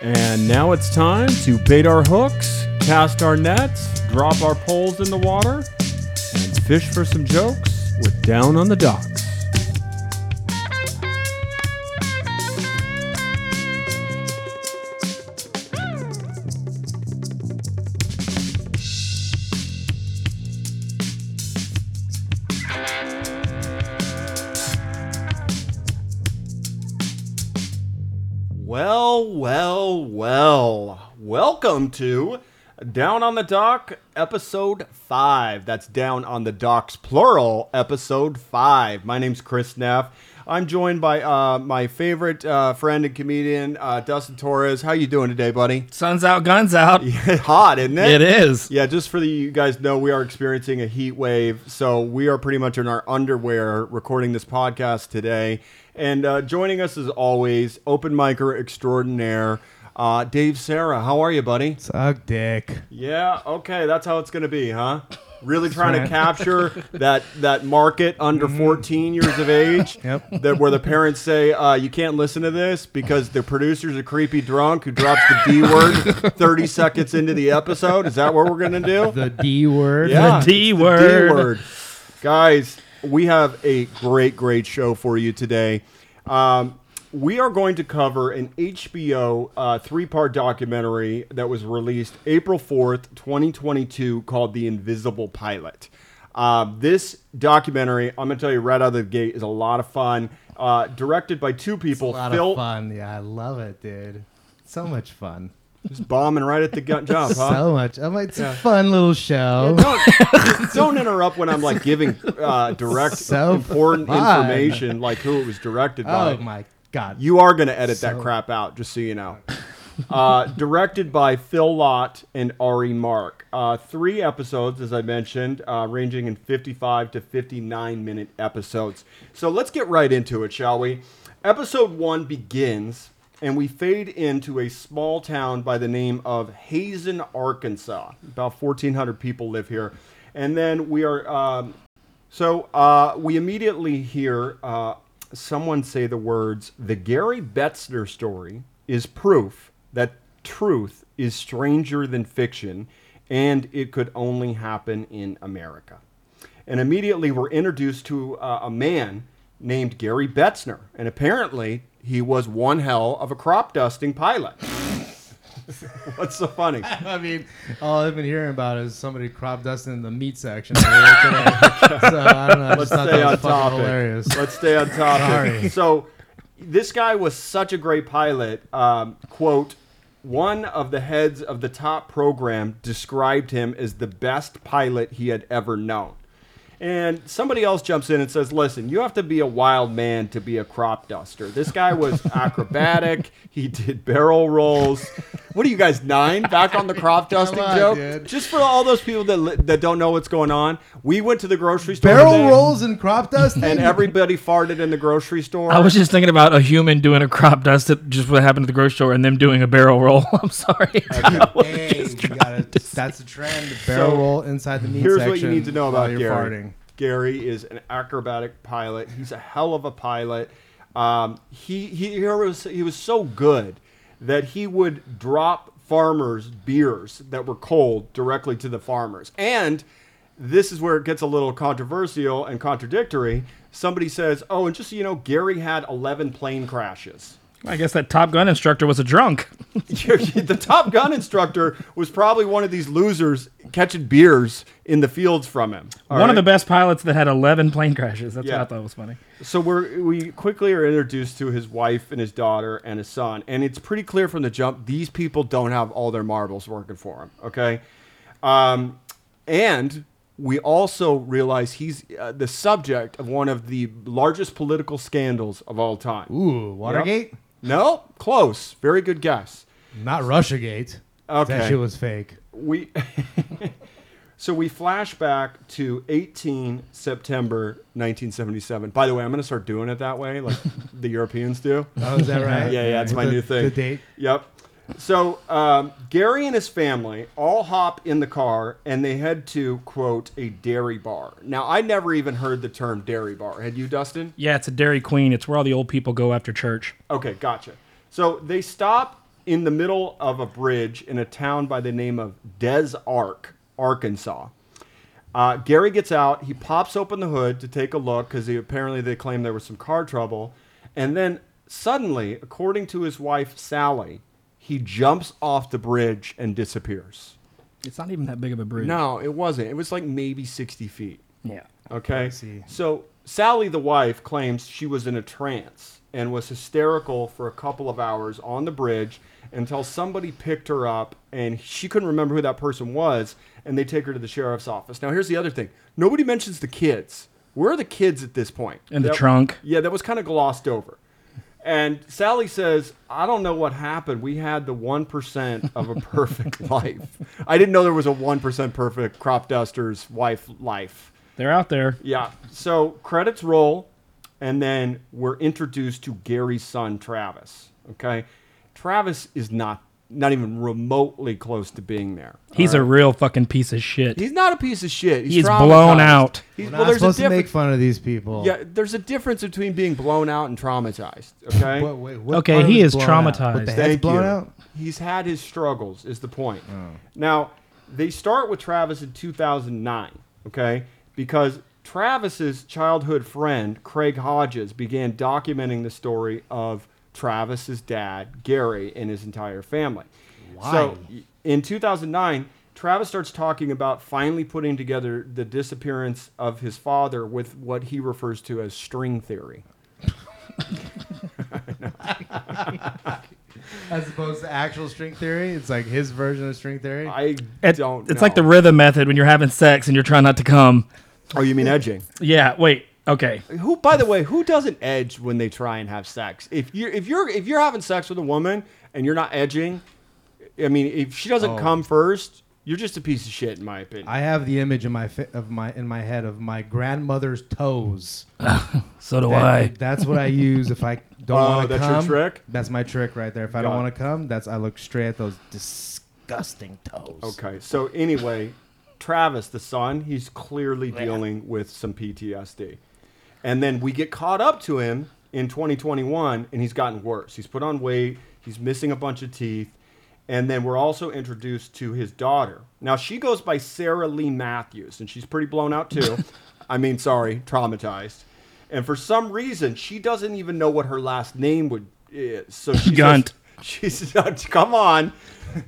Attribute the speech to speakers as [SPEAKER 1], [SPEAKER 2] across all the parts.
[SPEAKER 1] And now it's time to bait our hooks, cast our nets, drop our poles in the water, and fish for some jokes with Down on the Docs. To Down on the Doc, episode 5. That's Down on the Docs, plural, episode 5. My name's Chris Neff. I'm joined by uh, my favorite uh, friend and comedian, uh, Dustin Torres. How you doing today, buddy?
[SPEAKER 2] Sun's out, guns out.
[SPEAKER 1] Hot, isn't it?
[SPEAKER 2] It is.
[SPEAKER 1] Yeah, just for the you guys know, we are experiencing a heat wave, so we are pretty much in our underwear recording this podcast today. And uh, joining us as always, open micer extraordinaire, uh, Dave Sarah. How are you, buddy?
[SPEAKER 3] Suck dick.
[SPEAKER 1] Yeah, okay, that's how it's gonna be, huh? Really trying to capture that that market under 14 years of age.
[SPEAKER 3] Yep.
[SPEAKER 1] That where the parents say uh, you can't listen to this because the producer's a creepy drunk who drops the D word 30 seconds into the episode. Is that what we're gonna do?
[SPEAKER 3] The D word.
[SPEAKER 1] Yeah,
[SPEAKER 2] The D
[SPEAKER 1] it's
[SPEAKER 2] word.
[SPEAKER 1] word. Guys, we have a great, great show for you today. Um, we are going to cover an HBO uh, three part documentary that was released April 4th, 2022, called The Invisible Pilot. Uh, this documentary, I'm going to tell you right out of the gate, is a lot of fun. Uh, directed by two people,
[SPEAKER 3] A lot
[SPEAKER 1] Phil.
[SPEAKER 3] of fun. Yeah, I love it, dude. So much fun.
[SPEAKER 1] Just bombing right at the gun jump, huh?
[SPEAKER 3] So much. I'm like, it's a fun little show.
[SPEAKER 1] don't, don't interrupt when I'm like giving uh, direct
[SPEAKER 3] So
[SPEAKER 1] important
[SPEAKER 3] fun.
[SPEAKER 1] information, like who it was directed by.
[SPEAKER 3] Oh my god.
[SPEAKER 1] You are going to edit that crap out, just so you know. Uh, directed by Phil Lott and Ari Mark. Uh, three episodes, as I mentioned, uh, ranging in 55 to 59 minute episodes. So let's get right into it, shall we? Episode one begins, and we fade into a small town by the name of Hazen, Arkansas. About 1,400 people live here. And then we are um, so uh, we immediately hear uh, someone say the words, the Gary Betzner story is proof that truth is stranger than fiction and it could only happen in America. And immediately we're introduced to uh, a man named Gary Betzner. And apparently he was one hell of a crop dusting pilot. What's so funny?
[SPEAKER 3] I mean, all I've been hearing about is somebody crop dusting in the meat section. today. so I don't know. I
[SPEAKER 1] Let's
[SPEAKER 3] just
[SPEAKER 1] stay on topic.
[SPEAKER 3] hilarious.
[SPEAKER 1] Let's stay on topic.
[SPEAKER 3] Sorry.
[SPEAKER 1] So, this guy was such a great pilot. Um, quote, one of the heads of the top program described him as the best pilot he had ever known. And somebody else jumps in and says, Listen, you have to be a wild man to be a crop duster. This guy was acrobatic. He did barrel rolls. What are you guys, nine? Back on the crop dusting
[SPEAKER 3] on,
[SPEAKER 1] joke?
[SPEAKER 3] dude.
[SPEAKER 1] Just for all those people that, that don't know what's going on, we went to the grocery store.
[SPEAKER 3] Barrel
[SPEAKER 1] today.
[SPEAKER 3] rolls and crop dusting.
[SPEAKER 1] and everybody farted in the grocery store.
[SPEAKER 2] I was just thinking about a human doing a crop dust at just what happened at the grocery store and them doing a barrel roll. I'm sorry. I was
[SPEAKER 3] Hey, you gotta, that's a trend. Barrel
[SPEAKER 1] So,
[SPEAKER 3] roll inside the meat
[SPEAKER 1] Here's
[SPEAKER 3] section.
[SPEAKER 1] what you need to know about
[SPEAKER 3] while you're
[SPEAKER 1] Gary.
[SPEAKER 3] farting.
[SPEAKER 1] Gary is an acrobatic pilot. He's a hell of a pilot. Um, he he he was he was so good that he would drop farmers beers that were cold directly to the farmers. And this is where it gets a little controversial and contradictory. Somebody says, "Oh, and just so you know, Gary had 11 plane crashes."
[SPEAKER 2] I guess that Top Gun instructor was a drunk.
[SPEAKER 1] the Top Gun instructor was probably one of these losers catching beers in the fields from him. All
[SPEAKER 2] One of the best pilots that had 11 plane crashes. That's
[SPEAKER 1] Yeah.
[SPEAKER 2] what I thought was funny.
[SPEAKER 1] So we're we quickly are introduced to his wife and his daughter and his son, and it's pretty clear from the jump these people don't have all their marbles working for them. Okay, um, and we also realize he's uh, the subject of one of the largest political scandals of all time.
[SPEAKER 3] Ooh, Watergate?
[SPEAKER 1] No, close. Very good guess.
[SPEAKER 3] Not Russiagate.
[SPEAKER 1] Okay.
[SPEAKER 3] That shit was fake.
[SPEAKER 1] we so we flash back to 18 September 1977. By the way, I'm going to start doing it that way, like the Europeans do.
[SPEAKER 3] Oh, is that right?
[SPEAKER 1] Yeah, yeah, it's my new thing.
[SPEAKER 3] The date.
[SPEAKER 1] Yep. So um, Gary and his family all hop in the car and they head to quote a dairy bar. Now I never even heard the term dairy bar. Had you, Dustin?
[SPEAKER 2] Yeah, it's a Dairy Queen. It's where all the old people go after church.
[SPEAKER 1] Okay, gotcha. So they stop in the middle of a bridge in a town by the name of Des Arc, Arkansas. Uh, Gary gets out. He pops open the hood to take a look because apparently they claim there was some car trouble. And then suddenly, according to his wife Sally, he jumps off the bridge and disappears.
[SPEAKER 2] It's not even that big of a bridge.
[SPEAKER 1] No, it wasn't. It was like maybe 60 feet.
[SPEAKER 2] Yeah.
[SPEAKER 1] Okay.
[SPEAKER 3] I see.
[SPEAKER 1] So Sally, the wife, claims she was in a trance and was hysterical for a couple of hours on the bridge until somebody picked her up and she couldn't remember who that person was and they take her to the sheriff's office. Now, here's the other thing nobody mentions the kids. Where are the kids at this point?
[SPEAKER 2] In the
[SPEAKER 1] That-
[SPEAKER 2] trunk.
[SPEAKER 1] Yeah, that was kind of glossed over. And Sally says, I don't know what happened. We had the 1% of a perfect life. I didn't know there was a 1% perfect crop duster's wife life.
[SPEAKER 2] They're out there.
[SPEAKER 1] Yeah. So credits roll, and then we're introduced to Gary's son Travis. Okay, Travis is not not even remotely close to being there.
[SPEAKER 2] He's a real fucking piece of shit.
[SPEAKER 1] He's not a piece of shit. He's,
[SPEAKER 2] He's blown out.
[SPEAKER 1] He's,
[SPEAKER 3] We're
[SPEAKER 1] well,
[SPEAKER 3] not
[SPEAKER 1] there's a
[SPEAKER 3] supposed to make fun of these people.
[SPEAKER 1] Yeah, there's a difference between being blown out and traumatized. Okay.
[SPEAKER 3] Wait, wait, what
[SPEAKER 2] Okay, he is
[SPEAKER 3] blown out?
[SPEAKER 2] traumatized.
[SPEAKER 3] What, the head's
[SPEAKER 1] Thank
[SPEAKER 3] blown
[SPEAKER 1] you.
[SPEAKER 3] out?
[SPEAKER 1] He's had his struggles, is the point.
[SPEAKER 3] Oh.
[SPEAKER 1] Now, they start with Travis in 2009, okay? Because Travis's childhood friend, Craig Hodges, began documenting the story of Travis's dad, Gary, and his entire family. So,
[SPEAKER 3] Why?
[SPEAKER 1] y- in 2009, Travis starts talking about finally putting together the disappearance of his father with what he refers to as string theory.
[SPEAKER 3] As opposed to actual string theory, it's like his version of string theory.
[SPEAKER 1] I
[SPEAKER 2] It-
[SPEAKER 1] don't
[SPEAKER 2] it's like the rhythm method when you're having sex and you're trying not to come.
[SPEAKER 1] Oh, you mean edging?
[SPEAKER 2] Yeah, wait. Okay.
[SPEAKER 1] Who, by the way, who doesn't edge when they try and have sex? If you're if you're if you're having sex with a woman and you're not edging, I mean, if she doesn't
[SPEAKER 3] Oh.
[SPEAKER 1] come first, you're just a piece of shit, in my opinion.
[SPEAKER 3] I have the image in my fi- of my in my head of my grandmother's toes.
[SPEAKER 2] So do
[SPEAKER 3] That-
[SPEAKER 2] I.
[SPEAKER 3] That's what I use if I don't
[SPEAKER 1] Oh,
[SPEAKER 3] want to
[SPEAKER 1] that's your
[SPEAKER 3] come.
[SPEAKER 1] trick?
[SPEAKER 3] That's my trick right there. If I
[SPEAKER 1] Got
[SPEAKER 3] don't
[SPEAKER 1] it.
[SPEAKER 3] want to come, that's I look straight at those disgusting toes.
[SPEAKER 1] okay, so anyway, Travis, the son, he's clearly dealing with some PTSD, and then we get caught up to him in 2021, and he's gotten worse. He's put on weight. He's missing a bunch of teeth. And then we're also introduced to his daughter. Now she goes by Sarah Lee Matthews, and she's pretty blown out too. I mean, sorry, traumatized. And for some reason, she doesn't even know what her last name would is. So she
[SPEAKER 2] Gunt.
[SPEAKER 1] Says, she says, "Come on."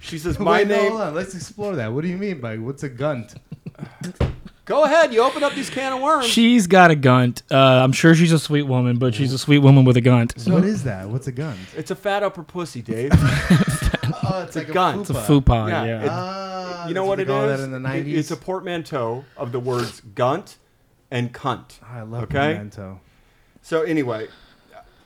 [SPEAKER 1] She says, "My
[SPEAKER 3] Wait, no,
[SPEAKER 1] name."
[SPEAKER 3] hold on. Let's explore that. What do you mean by what's a gunt?
[SPEAKER 1] Go ahead. You open up these can of worms.
[SPEAKER 2] She's got a gunt. Uh, I'm sure she's a sweet woman, but she's a sweet woman with a gunt.
[SPEAKER 3] what is that? What's a gunt?
[SPEAKER 1] it's a fat upper pussy, Dave.
[SPEAKER 3] Oh, it's
[SPEAKER 1] like a gun.
[SPEAKER 2] It's a fupa.
[SPEAKER 1] Yeah,
[SPEAKER 2] Yeah.
[SPEAKER 1] it-
[SPEAKER 3] Ah,
[SPEAKER 1] you know what
[SPEAKER 3] they
[SPEAKER 1] it
[SPEAKER 3] call
[SPEAKER 1] is?
[SPEAKER 3] That in the
[SPEAKER 1] It-
[SPEAKER 3] nineties.
[SPEAKER 1] It's a portmanteau of the words gunt and cunt.
[SPEAKER 3] I love
[SPEAKER 1] Okay.
[SPEAKER 3] pimento.
[SPEAKER 1] So anyway,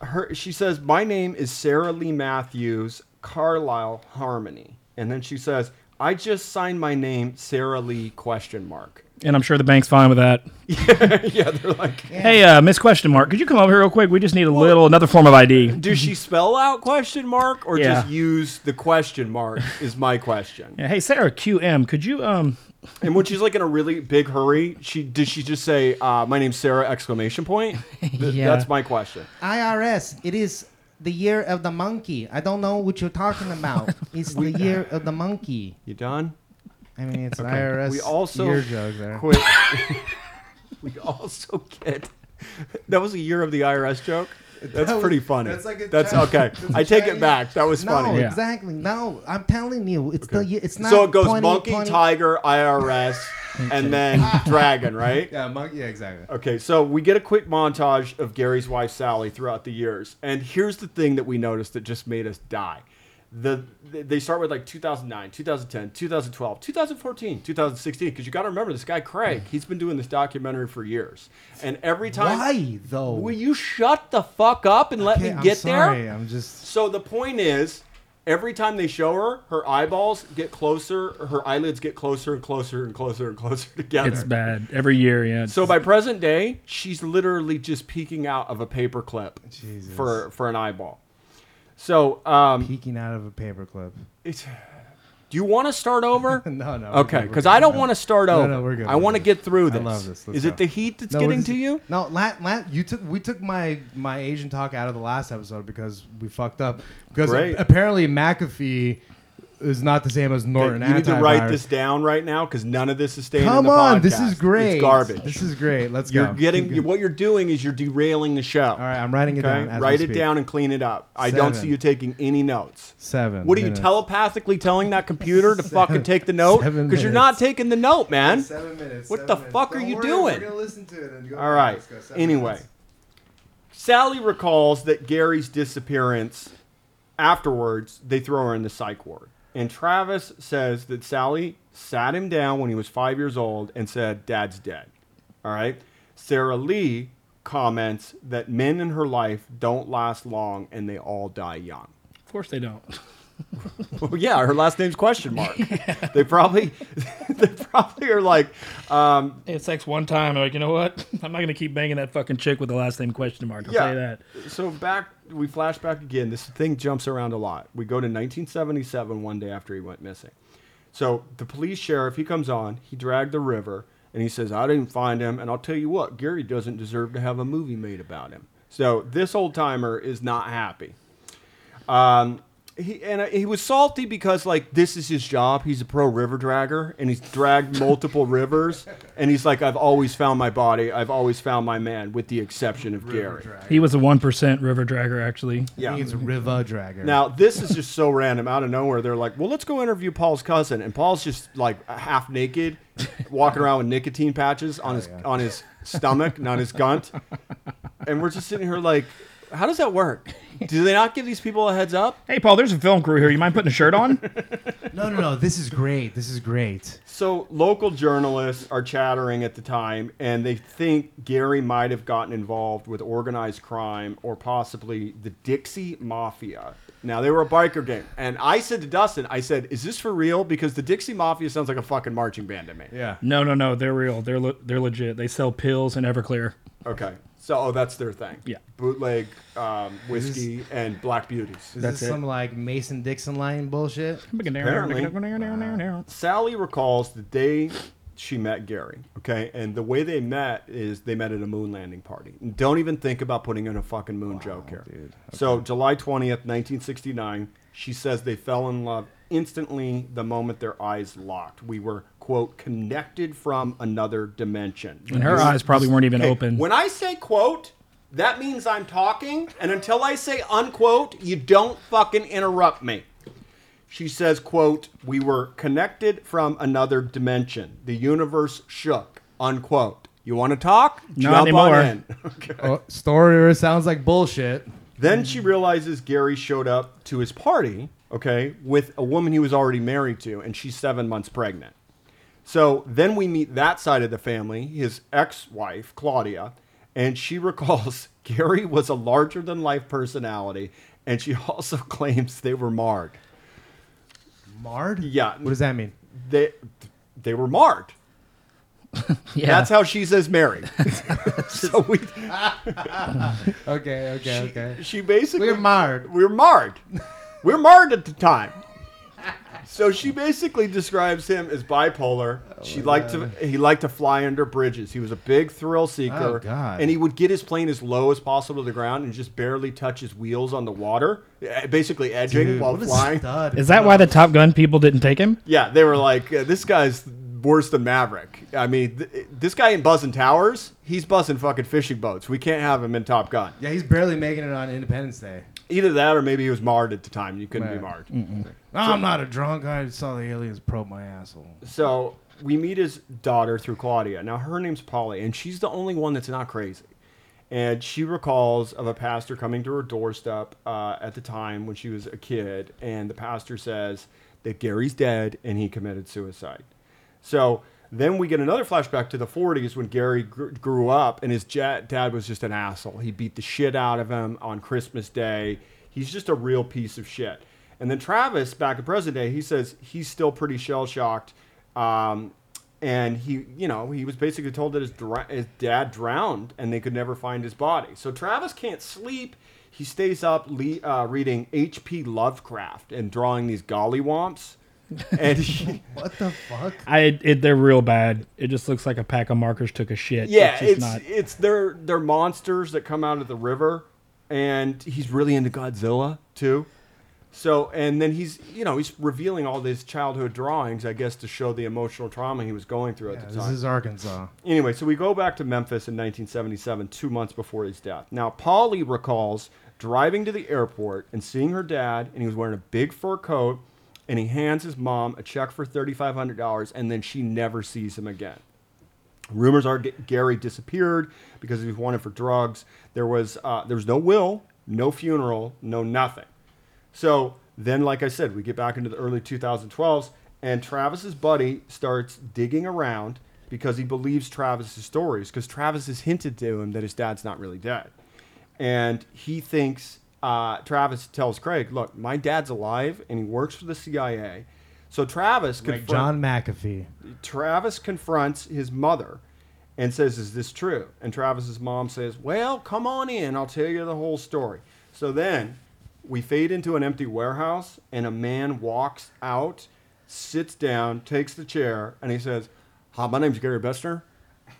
[SPEAKER 1] her she says, "My name is Sarah Lee Matthews, Carlisle Harmony," and then she says, "I just signed my name, Sarah Lee?" Question mark.
[SPEAKER 2] And I'm sure the bank's fine with that.
[SPEAKER 1] yeah, they're like,
[SPEAKER 2] Hey, uh, Miss Question Mark, could you come over here real quick? We just need a little another form of ID.
[SPEAKER 1] do she spell out question mark or
[SPEAKER 2] Yeah.
[SPEAKER 1] just use the question mark? Is my question.
[SPEAKER 2] Yeah, hey, Sarah QM, could you um?
[SPEAKER 1] And when she's like in a really big hurry, she does she just say, uh, "My name's Sarah!" Exclamation point. Th-
[SPEAKER 2] Yeah.
[SPEAKER 1] That's my question.
[SPEAKER 4] IRS, it is the year of the monkey. I don't know what you're talking about. It's the year of the monkey.
[SPEAKER 1] You done?
[SPEAKER 3] I mean, it's an IRS
[SPEAKER 1] We also
[SPEAKER 3] year joke there.
[SPEAKER 1] Quit. we also get. That was a year of the IRS joke. That's
[SPEAKER 3] That was-
[SPEAKER 1] pretty funny.
[SPEAKER 3] that's like a
[SPEAKER 1] That's
[SPEAKER 3] Chi-
[SPEAKER 1] okay.
[SPEAKER 3] that's a
[SPEAKER 1] I take it
[SPEAKER 3] Chinese-
[SPEAKER 1] back. That was
[SPEAKER 4] No,
[SPEAKER 1] funny.
[SPEAKER 2] Yeah.
[SPEAKER 4] exactly. No, I'm telling you, it's the. It's not.
[SPEAKER 1] So it goes
[SPEAKER 4] 20,
[SPEAKER 1] monkey,
[SPEAKER 4] 20
[SPEAKER 1] tiger, IRS, and then dragon, right?
[SPEAKER 3] Yeah, monkey. Yeah, exactly.
[SPEAKER 1] Okay, so we get a quick montage of Gary's wife Sally throughout the years, and here's the thing that we noticed that just made us die. The they start with like 2009, 2010, 2012, 2014, 2016. Because you got to remember this guy Craig. He's been doing this documentary for years, and every time,
[SPEAKER 4] Why though?
[SPEAKER 1] will you shut the fuck up and let
[SPEAKER 3] Okay,
[SPEAKER 1] me
[SPEAKER 3] I'm
[SPEAKER 1] get
[SPEAKER 3] sorry.
[SPEAKER 1] there?
[SPEAKER 3] I'm just.
[SPEAKER 1] So the point is, every time they show her, her eyeballs get closer, her eyelids get closer and closer and closer and closer together.
[SPEAKER 2] It's bad every year. Yeah.
[SPEAKER 1] So by present day, she's literally just peeking out of a paper clip
[SPEAKER 3] Jesus.
[SPEAKER 1] for for an eyeball. So um,
[SPEAKER 3] peeking out of a paperclip.
[SPEAKER 1] it's Do you want to start over?
[SPEAKER 3] No, no.
[SPEAKER 1] Okay, because. I don't
[SPEAKER 3] No.
[SPEAKER 1] want to start
[SPEAKER 3] No,
[SPEAKER 1] over.
[SPEAKER 3] no, we're good,
[SPEAKER 1] I want to get through
[SPEAKER 3] I
[SPEAKER 1] this.
[SPEAKER 3] love this. Let's
[SPEAKER 1] Is
[SPEAKER 3] go.
[SPEAKER 1] it the heat that's
[SPEAKER 3] No,
[SPEAKER 1] getting to you?
[SPEAKER 3] No, la, la, you took we took my my Asian talk out of the last episode because we fucked up. Because
[SPEAKER 1] Great.
[SPEAKER 3] apparently McAfee is not the same as Norton.
[SPEAKER 1] you need to write this down right now because none of this is staying in
[SPEAKER 3] Come
[SPEAKER 1] the
[SPEAKER 3] on,
[SPEAKER 1] podcast.
[SPEAKER 3] this is great.
[SPEAKER 1] It's garbage.
[SPEAKER 3] This is great. Let's
[SPEAKER 1] you're
[SPEAKER 3] go.
[SPEAKER 1] getting
[SPEAKER 3] Keep going.
[SPEAKER 1] what you're doing is you're derailing the show.
[SPEAKER 3] All right, I'm writing it
[SPEAKER 1] Okay,
[SPEAKER 3] down. as we
[SPEAKER 1] write it down and clean it up. I don't see you taking any notes.
[SPEAKER 3] Seven.
[SPEAKER 1] What are you telepathically telling that computer to fucking take the note?
[SPEAKER 3] seven
[SPEAKER 1] Because you're not taking the note, man.
[SPEAKER 3] Seven minutes.
[SPEAKER 1] What
[SPEAKER 3] seven
[SPEAKER 1] the
[SPEAKER 3] minutes.
[SPEAKER 1] fuck are
[SPEAKER 3] Don't
[SPEAKER 1] you
[SPEAKER 3] worry,
[SPEAKER 1] doing?
[SPEAKER 3] We're gonna listen to it and go.
[SPEAKER 1] All right.
[SPEAKER 3] Let's go.
[SPEAKER 1] Anyway,
[SPEAKER 3] minutes.
[SPEAKER 1] Sally recalls that Gary's disappearance. Afterwards, they throw her in the psych ward. And Travis says that Sally sat him down when he was five years old and said, Dad's dead. All right. Sarah Lee comments that men in her life don't last long and they all die young.
[SPEAKER 2] Of course they don't.
[SPEAKER 1] Well, yeah, her last name's question mark. They probably, they probably are like, um,
[SPEAKER 2] had sex one time. I'm like, you know what? I'm not gonna keep banging that fucking chick with the last name question mark. I'll tell you that.
[SPEAKER 1] So back, we flash back again. This thing jumps around a lot. We go to 1977, one day after he went missing. So the police sheriff, he comes on, he dragged the river, and he says, I didn't find him, and I'll tell you what, Gary doesn't deserve to have a movie made about him. So this old timer is not happy. Um, he and uh, he was salty because like this is his job. He's a pro river dragger, and he's dragged multiple rivers. And he's like, I've always found my body. I've always found my man, with the exception of Gary.
[SPEAKER 2] He was a one percent river dragger, actually.
[SPEAKER 1] Yeah.
[SPEAKER 3] It's Riva Dragger.
[SPEAKER 1] Now this is just so random out of nowhere. They're like, "Well, let's go interview Paul's cousin," and Paul's just like half naked, walking around with nicotine patches on his on his stomach, not his gunt. And we're just sitting here like, "How does that work? Do they not give these people a heads up?"
[SPEAKER 2] Hey, Paul, there's a film crew here. You mind putting a shirt on?
[SPEAKER 3] no, no, no. This is great. This is great.
[SPEAKER 1] So local journalists are chattering at the time, and they think Gary might have gotten involved with organized crime or possibly the Dixie Mafia. Now they were a biker gang, and I said to Dustin, "I said, is this for real? Because the Dixie Mafia sounds like a fucking marching band to me."
[SPEAKER 3] Yeah.
[SPEAKER 2] no, no, no. They're real. They're le- they're legit. They sell pills and Everclear.
[SPEAKER 1] Okay, so oh, that's their thing.
[SPEAKER 2] Yeah.
[SPEAKER 1] bootleg um, whiskey and black beauties.
[SPEAKER 3] Is
[SPEAKER 2] That's
[SPEAKER 3] this
[SPEAKER 2] it.
[SPEAKER 3] some like Mason Dixon line bullshit?
[SPEAKER 1] Apparently. Sally recalls the day she met Gary. Okay, and the way they met is they met at a moon landing party. Don't even think about putting in a fucking moon joke here.
[SPEAKER 3] dude.
[SPEAKER 1] So July twentieth, nineteen sixty nine. She says they fell in love instantly the moment their eyes locked. We were quote connected from another dimension.
[SPEAKER 2] And her eyes probably weren't even
[SPEAKER 1] Okay,
[SPEAKER 2] open.
[SPEAKER 1] When I say quote, that means I'm talking, and until I say unquote, you don't fucking interrupt me. She says, quote, we were connected from another dimension. The universe shook, unquote. You want to talk?
[SPEAKER 2] Not
[SPEAKER 1] Jump on
[SPEAKER 2] anymore.
[SPEAKER 1] in. Okay.
[SPEAKER 3] Oh, story sounds like bullshit.
[SPEAKER 1] Then she realizes Gary showed up to his party, okay, with a woman he was already married to, and she's seven months pregnant. So then we meet that side of the family, his ex wife, Claudia, and she recalls Gary was a larger than life personality, and she also claims they were marred.
[SPEAKER 3] Marred?
[SPEAKER 1] Yeah.
[SPEAKER 3] What does that mean?
[SPEAKER 1] They, they were marred.
[SPEAKER 2] Yeah.
[SPEAKER 1] That's how she says married. so we,
[SPEAKER 3] Okay, okay,
[SPEAKER 1] she,
[SPEAKER 3] okay.
[SPEAKER 1] she basically
[SPEAKER 3] We're marred.
[SPEAKER 1] We're marred. we're marred at the time. So she basically describes him as bipolar.
[SPEAKER 3] Oh
[SPEAKER 1] she liked to he liked to fly under bridges. He was a big thrill seeker.
[SPEAKER 3] Oh, God.
[SPEAKER 1] And he would get his plane as low as possible to the ground and just barely touch his wheels on the water, eh, basically edging
[SPEAKER 3] Dude,
[SPEAKER 1] while flying.
[SPEAKER 3] stud.
[SPEAKER 2] Is that why the Top Gun people didn't take him?
[SPEAKER 1] Yeah, they were like, uh, this guy's worse than Maverick. I mean, th- this guy ain't buzzing towers. He's buzzing fucking fishing boats. We can't have him in Top Gun.
[SPEAKER 3] Yeah, he's barely making it on Independence Day.
[SPEAKER 1] Either that or maybe he was marred at the time. You couldn't be marred.
[SPEAKER 3] No, I'm not a drunk. I saw the aliens probe my asshole.
[SPEAKER 1] So we meet his daughter through Claudia. Now her name's Polly, and she's the only one that's not crazy. And she recalls of a pastor coming to her doorstep uh, at the time when she was a kid, and the pastor says that Gary's dead and he committed suicide. So then we get another flashback to the 40s when Gary gr- grew up, and his dad was just an asshole. He beat the shit out of him on Christmas Day. He's just a real piece of shit. And then Travis, back in present day, he says he's still pretty shell shocked. Um, and he, you know, he was basically told that his, dra- his dad drowned and they could never find his body. So Travis can't sleep. He stays up le- uh, reading H.P. Lovecraft and drawing these gollywomps. and he,
[SPEAKER 4] What the fuck?
[SPEAKER 2] I it, they're real bad. It just looks like a pack of markers took a shit.
[SPEAKER 1] yeah,
[SPEAKER 2] it's, just
[SPEAKER 1] it's
[SPEAKER 2] not.
[SPEAKER 1] it's they're they're monsters that come out of the river, and he's really into Godzilla too. So and then he's you know he's revealing all these childhood drawings, I guess, to show the emotional trauma he was going through
[SPEAKER 3] Yeah,
[SPEAKER 1] at the time.
[SPEAKER 3] this is Arkansas.
[SPEAKER 1] Anyway, so we go back to Memphis in 1977, two months before his death. Now, Polly recalls driving to the airport and seeing her dad, and he was wearing a big fur coat, and he hands his mom a check for $3,500, and then she never sees him again. Rumors are Gary disappeared because he was wanted for drugs. There was uh, there was no will, no funeral, no nothing. So then, like I said, we get back into the early 2012s, and Travis's buddy starts digging around because he believes Travis's stories because Travis has hinted to him that his dad's not really dead, and he thinks uh, Travis tells Craig, "Look, my dad's alive and he works for the CIA." So Travis
[SPEAKER 3] Like
[SPEAKER 1] confront-
[SPEAKER 3] John McAfee.
[SPEAKER 1] Travis confronts his mother and says, Is this true? And Travis's mom says, Well, come on in. I'll tell you the whole story. So then we fade into an empty warehouse, and a man walks out, sits down, takes the chair, and he says, Hi, my name's Gary Betzner,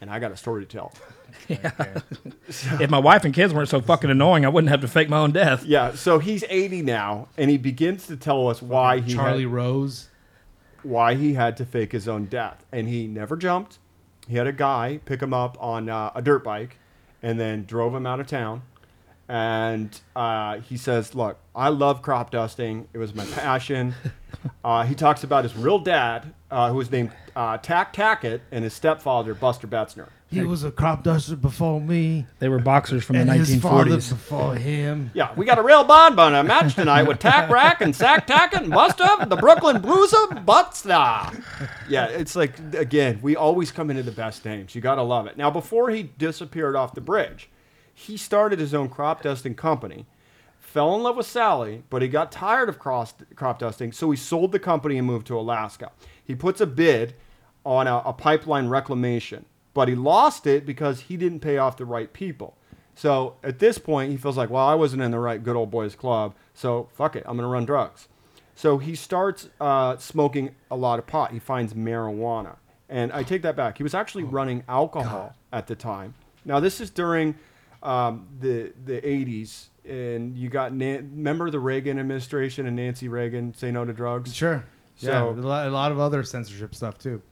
[SPEAKER 1] and I got a story to tell.
[SPEAKER 2] if my wife and kids weren't so fucking annoying, I wouldn't have to fake my own death.
[SPEAKER 1] Yeah, so he's 80 now, and he begins to tell us why he
[SPEAKER 3] Charlie
[SPEAKER 1] had,
[SPEAKER 3] Rose.
[SPEAKER 1] why he had to fake his own death. And he never jumped. He had a guy pick him up on uh, a dirt bike and then drove him out of town. And uh, he says, Look, I love crop dusting. It was my passion. uh, he talks about his real dad, uh, who was named uh, Tack Tackett, and his stepfather, Buster Betzner.
[SPEAKER 3] He was a crop duster before me,
[SPEAKER 2] They were boxers from
[SPEAKER 3] and
[SPEAKER 2] the
[SPEAKER 3] his father
[SPEAKER 2] 1940s.
[SPEAKER 3] before him.
[SPEAKER 1] Yeah, we got a real bond bun a match tonight with Tack Rack and Sack Tackett and Buster, the Brooklyn Bruiser Butster. Yeah, it's like again, we always come into the best names. You gotta love it. Now, before he disappeared off the bridge, he started his own crop dusting company. Fell in love with Sally, but he got tired of cross, crop dusting, so he sold the company and moved to Alaska. He puts a bid on a, a pipeline reclamation, but he lost it because he didn't pay off the right people. So at this point, he feels like, well, I wasn't in the right good old boys club, so fuck it, I'm gonna run drugs. So he starts uh, smoking a lot of pot. He finds marijuana, and I take that back. He was actually running alcohol at the time. Now this is during um, the the 80s, and you got Nan- remember the Reagan administration and Nancy Reagan say no to drugs.
[SPEAKER 3] Sure.
[SPEAKER 1] So-
[SPEAKER 3] yeah, a lot, a lot of other censorship stuff too.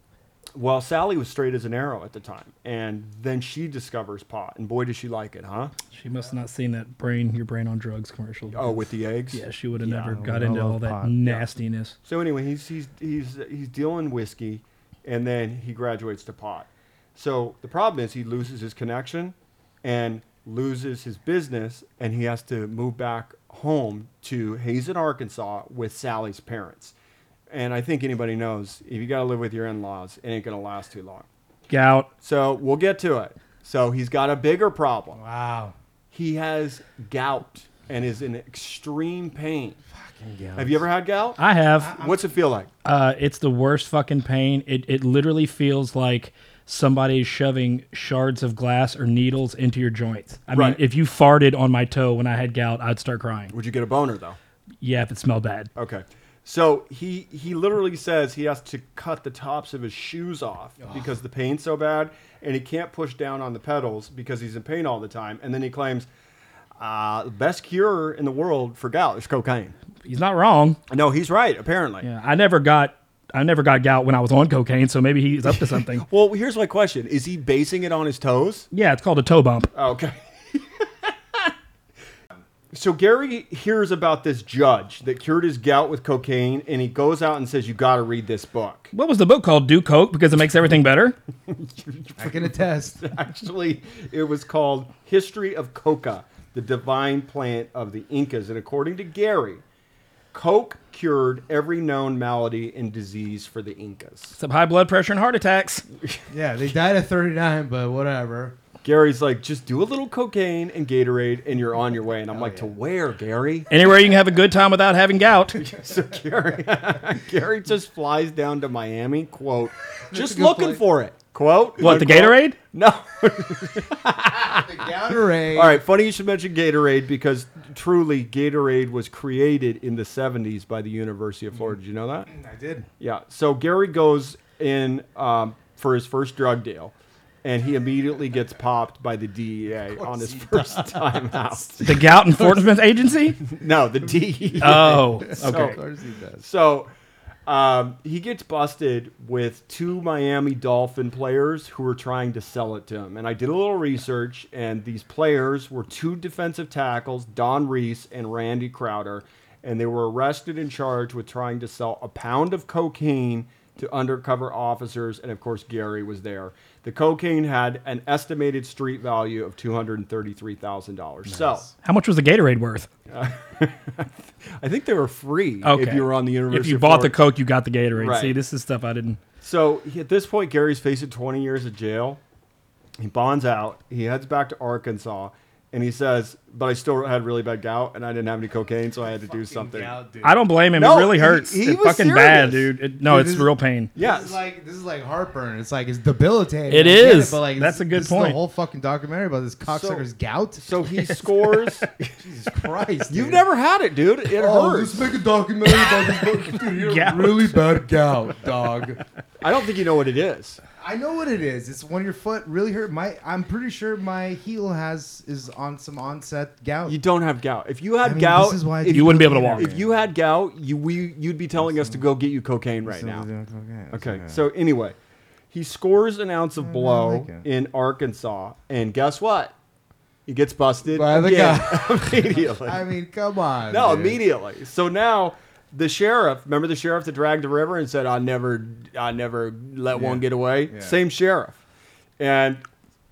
[SPEAKER 1] Well, Sally was straight as an arrow at the time, and then she discovers pot, and boy, does she like it, huh?
[SPEAKER 2] She must have not seen that brain, your brain on drugs commercial.
[SPEAKER 1] Oh, with the eggs.
[SPEAKER 2] yeah, she would have
[SPEAKER 1] Yeah,
[SPEAKER 2] never got into all that
[SPEAKER 3] pot.
[SPEAKER 2] nastiness.
[SPEAKER 1] So anyway, he's he's he's he's dealing whiskey, and then he graduates to pot. So the problem is he loses his connection, and loses his business, and he has to move back home to Hazen, Arkansas, with Sally's parents. And I think anybody knows if you got to live with your in-laws, it ain't gonna last too long.
[SPEAKER 2] Gout.
[SPEAKER 1] So we'll get to it. So he's got a bigger problem.
[SPEAKER 3] Wow.
[SPEAKER 1] He has gout and is in extreme pain.
[SPEAKER 3] Yeah.
[SPEAKER 1] Have you ever had gout?
[SPEAKER 2] I have.
[SPEAKER 1] What's it feel like?
[SPEAKER 2] Uh, it's the worst fucking pain. It it literally feels like somebody is shoving shards of glass or needles into your joints. I
[SPEAKER 1] Right.
[SPEAKER 2] mean, if you farted on my toe when I had gout, I'd start crying.
[SPEAKER 1] Would you get a boner though?
[SPEAKER 2] Yeah, if it smelled bad.
[SPEAKER 1] Okay. So he he literally says he has to cut the tops of his shoes off because the pain's so bad, and he can't push down on the pedals because he's in pain all the time. And then he claims, uh, "The best cure in the world for gout is cocaine."
[SPEAKER 2] He's not wrong.
[SPEAKER 1] No, he's right. Apparently.
[SPEAKER 2] Yeah, I never got I never got gout when I was on cocaine, so maybe he's up to something.
[SPEAKER 1] Well, here's my question: Is he basing it on his toes?
[SPEAKER 2] yeah, it's called a toe bump.
[SPEAKER 1] Okay. So Gary hears about this judge that cured his gout with cocaine, and he goes out and says, "You got to read this book."
[SPEAKER 2] What was the book called? Do coke because it makes everything better.
[SPEAKER 3] I can attest.
[SPEAKER 1] Actually, it was called History of Coca, the divine plant of the Incas. And according to Gary, Coke cured every known malady and disease for the Incas.
[SPEAKER 2] Some high blood pressure and heart attacks.
[SPEAKER 3] yeah, they died at 39, but whatever.
[SPEAKER 1] Gary's like, just do a little cocaine and Gatorade, and you're on your way. And I'm like, to where, Gary?
[SPEAKER 2] Anywhere you can have a good time without having gout.
[SPEAKER 1] So Gary, Gary just flies down to Miami, quote, just looking
[SPEAKER 3] point.
[SPEAKER 1] for it, Quote?
[SPEAKER 2] What the
[SPEAKER 1] Unquote.
[SPEAKER 2] Gatorade?
[SPEAKER 1] No.
[SPEAKER 3] Gatorade.
[SPEAKER 1] All right, funny you should mention Gatorade because truly Gatorade was created in the 70s by the University of Florida. Did you know that?
[SPEAKER 3] I did.
[SPEAKER 1] Yeah. So Gary goes in um, for his first drug deal, and he immediately gets popped by the DEA on his first time out.
[SPEAKER 2] The Gout Enforcement Agency?
[SPEAKER 1] No, the DEA.
[SPEAKER 2] Oh,
[SPEAKER 1] So-
[SPEAKER 2] okay.
[SPEAKER 3] Of course he does.
[SPEAKER 1] So um, he gets busted with two Miami Dolphin players who were trying to sell it to him. And I did a little research, and these players were two defensive tackles, Don Reese and Randy Crowder, and they were arrested and charged with trying to sell a pound of cocaine to undercover officers. And of course, Gary was there. The cocaine had an estimated street value of $233,000. So
[SPEAKER 2] How much was the Gatorade worth?
[SPEAKER 1] I think they were free
[SPEAKER 2] Okay.
[SPEAKER 1] if you were on the University
[SPEAKER 2] If you bought the Coke, you got the Gatorade.
[SPEAKER 1] Right.
[SPEAKER 2] See, this is stuff I didn't.
[SPEAKER 1] So at this point, Gary's facing 20 years of jail. He bonds out. He heads back to Arkansas, and he says, "But I still had really bad gout, and I didn't have any cocaine, so I had to do something."
[SPEAKER 2] I don't blame him.
[SPEAKER 1] No,
[SPEAKER 2] it really hurts.
[SPEAKER 1] he
[SPEAKER 2] it's
[SPEAKER 1] was
[SPEAKER 2] fucking bad, dude. It, no,
[SPEAKER 3] Dude,
[SPEAKER 2] it's
[SPEAKER 3] this-
[SPEAKER 2] real pain.
[SPEAKER 1] Yeah.
[SPEAKER 3] This is like this is like heartburn. It's like it's debilitating.
[SPEAKER 2] It
[SPEAKER 3] I get
[SPEAKER 2] is.
[SPEAKER 3] but like
[SPEAKER 2] That's
[SPEAKER 3] this-
[SPEAKER 2] a good
[SPEAKER 3] this Is
[SPEAKER 2] point.
[SPEAKER 3] the whole fucking documentary about this cocksucker's gout.
[SPEAKER 1] So he scores.
[SPEAKER 3] Jesus Christ!
[SPEAKER 1] You've never had it, dude. It
[SPEAKER 3] Oh,
[SPEAKER 1] hurts.
[SPEAKER 3] let's make a documentary about this. Dude, you
[SPEAKER 2] Gout.
[SPEAKER 3] really bad gout, dog.
[SPEAKER 1] I don't think you know what it is.
[SPEAKER 3] I know what it is. It's when your foot really hurt. My, I'm pretty sure my heel has is on some onset gout.
[SPEAKER 1] You don't have gout. If you had
[SPEAKER 3] I mean,
[SPEAKER 1] gout,
[SPEAKER 3] this is why I
[SPEAKER 1] if
[SPEAKER 3] do
[SPEAKER 2] You wouldn't be able to walk.
[SPEAKER 1] If you had gout, you we you'd be telling us to go get you cocaine right now. Okay. So anyway, he scores an ounce of blow
[SPEAKER 3] like
[SPEAKER 1] in Arkansas, and guess what? He gets busted
[SPEAKER 3] By the
[SPEAKER 1] again immediately.
[SPEAKER 3] I mean, come on.
[SPEAKER 1] no,
[SPEAKER 3] dude.
[SPEAKER 1] immediately. So now the sheriff, remember the sheriff that dragged the river and said, "I never, I never let
[SPEAKER 3] Yeah.
[SPEAKER 1] one get away."
[SPEAKER 3] Yeah.
[SPEAKER 1] Same sheriff, and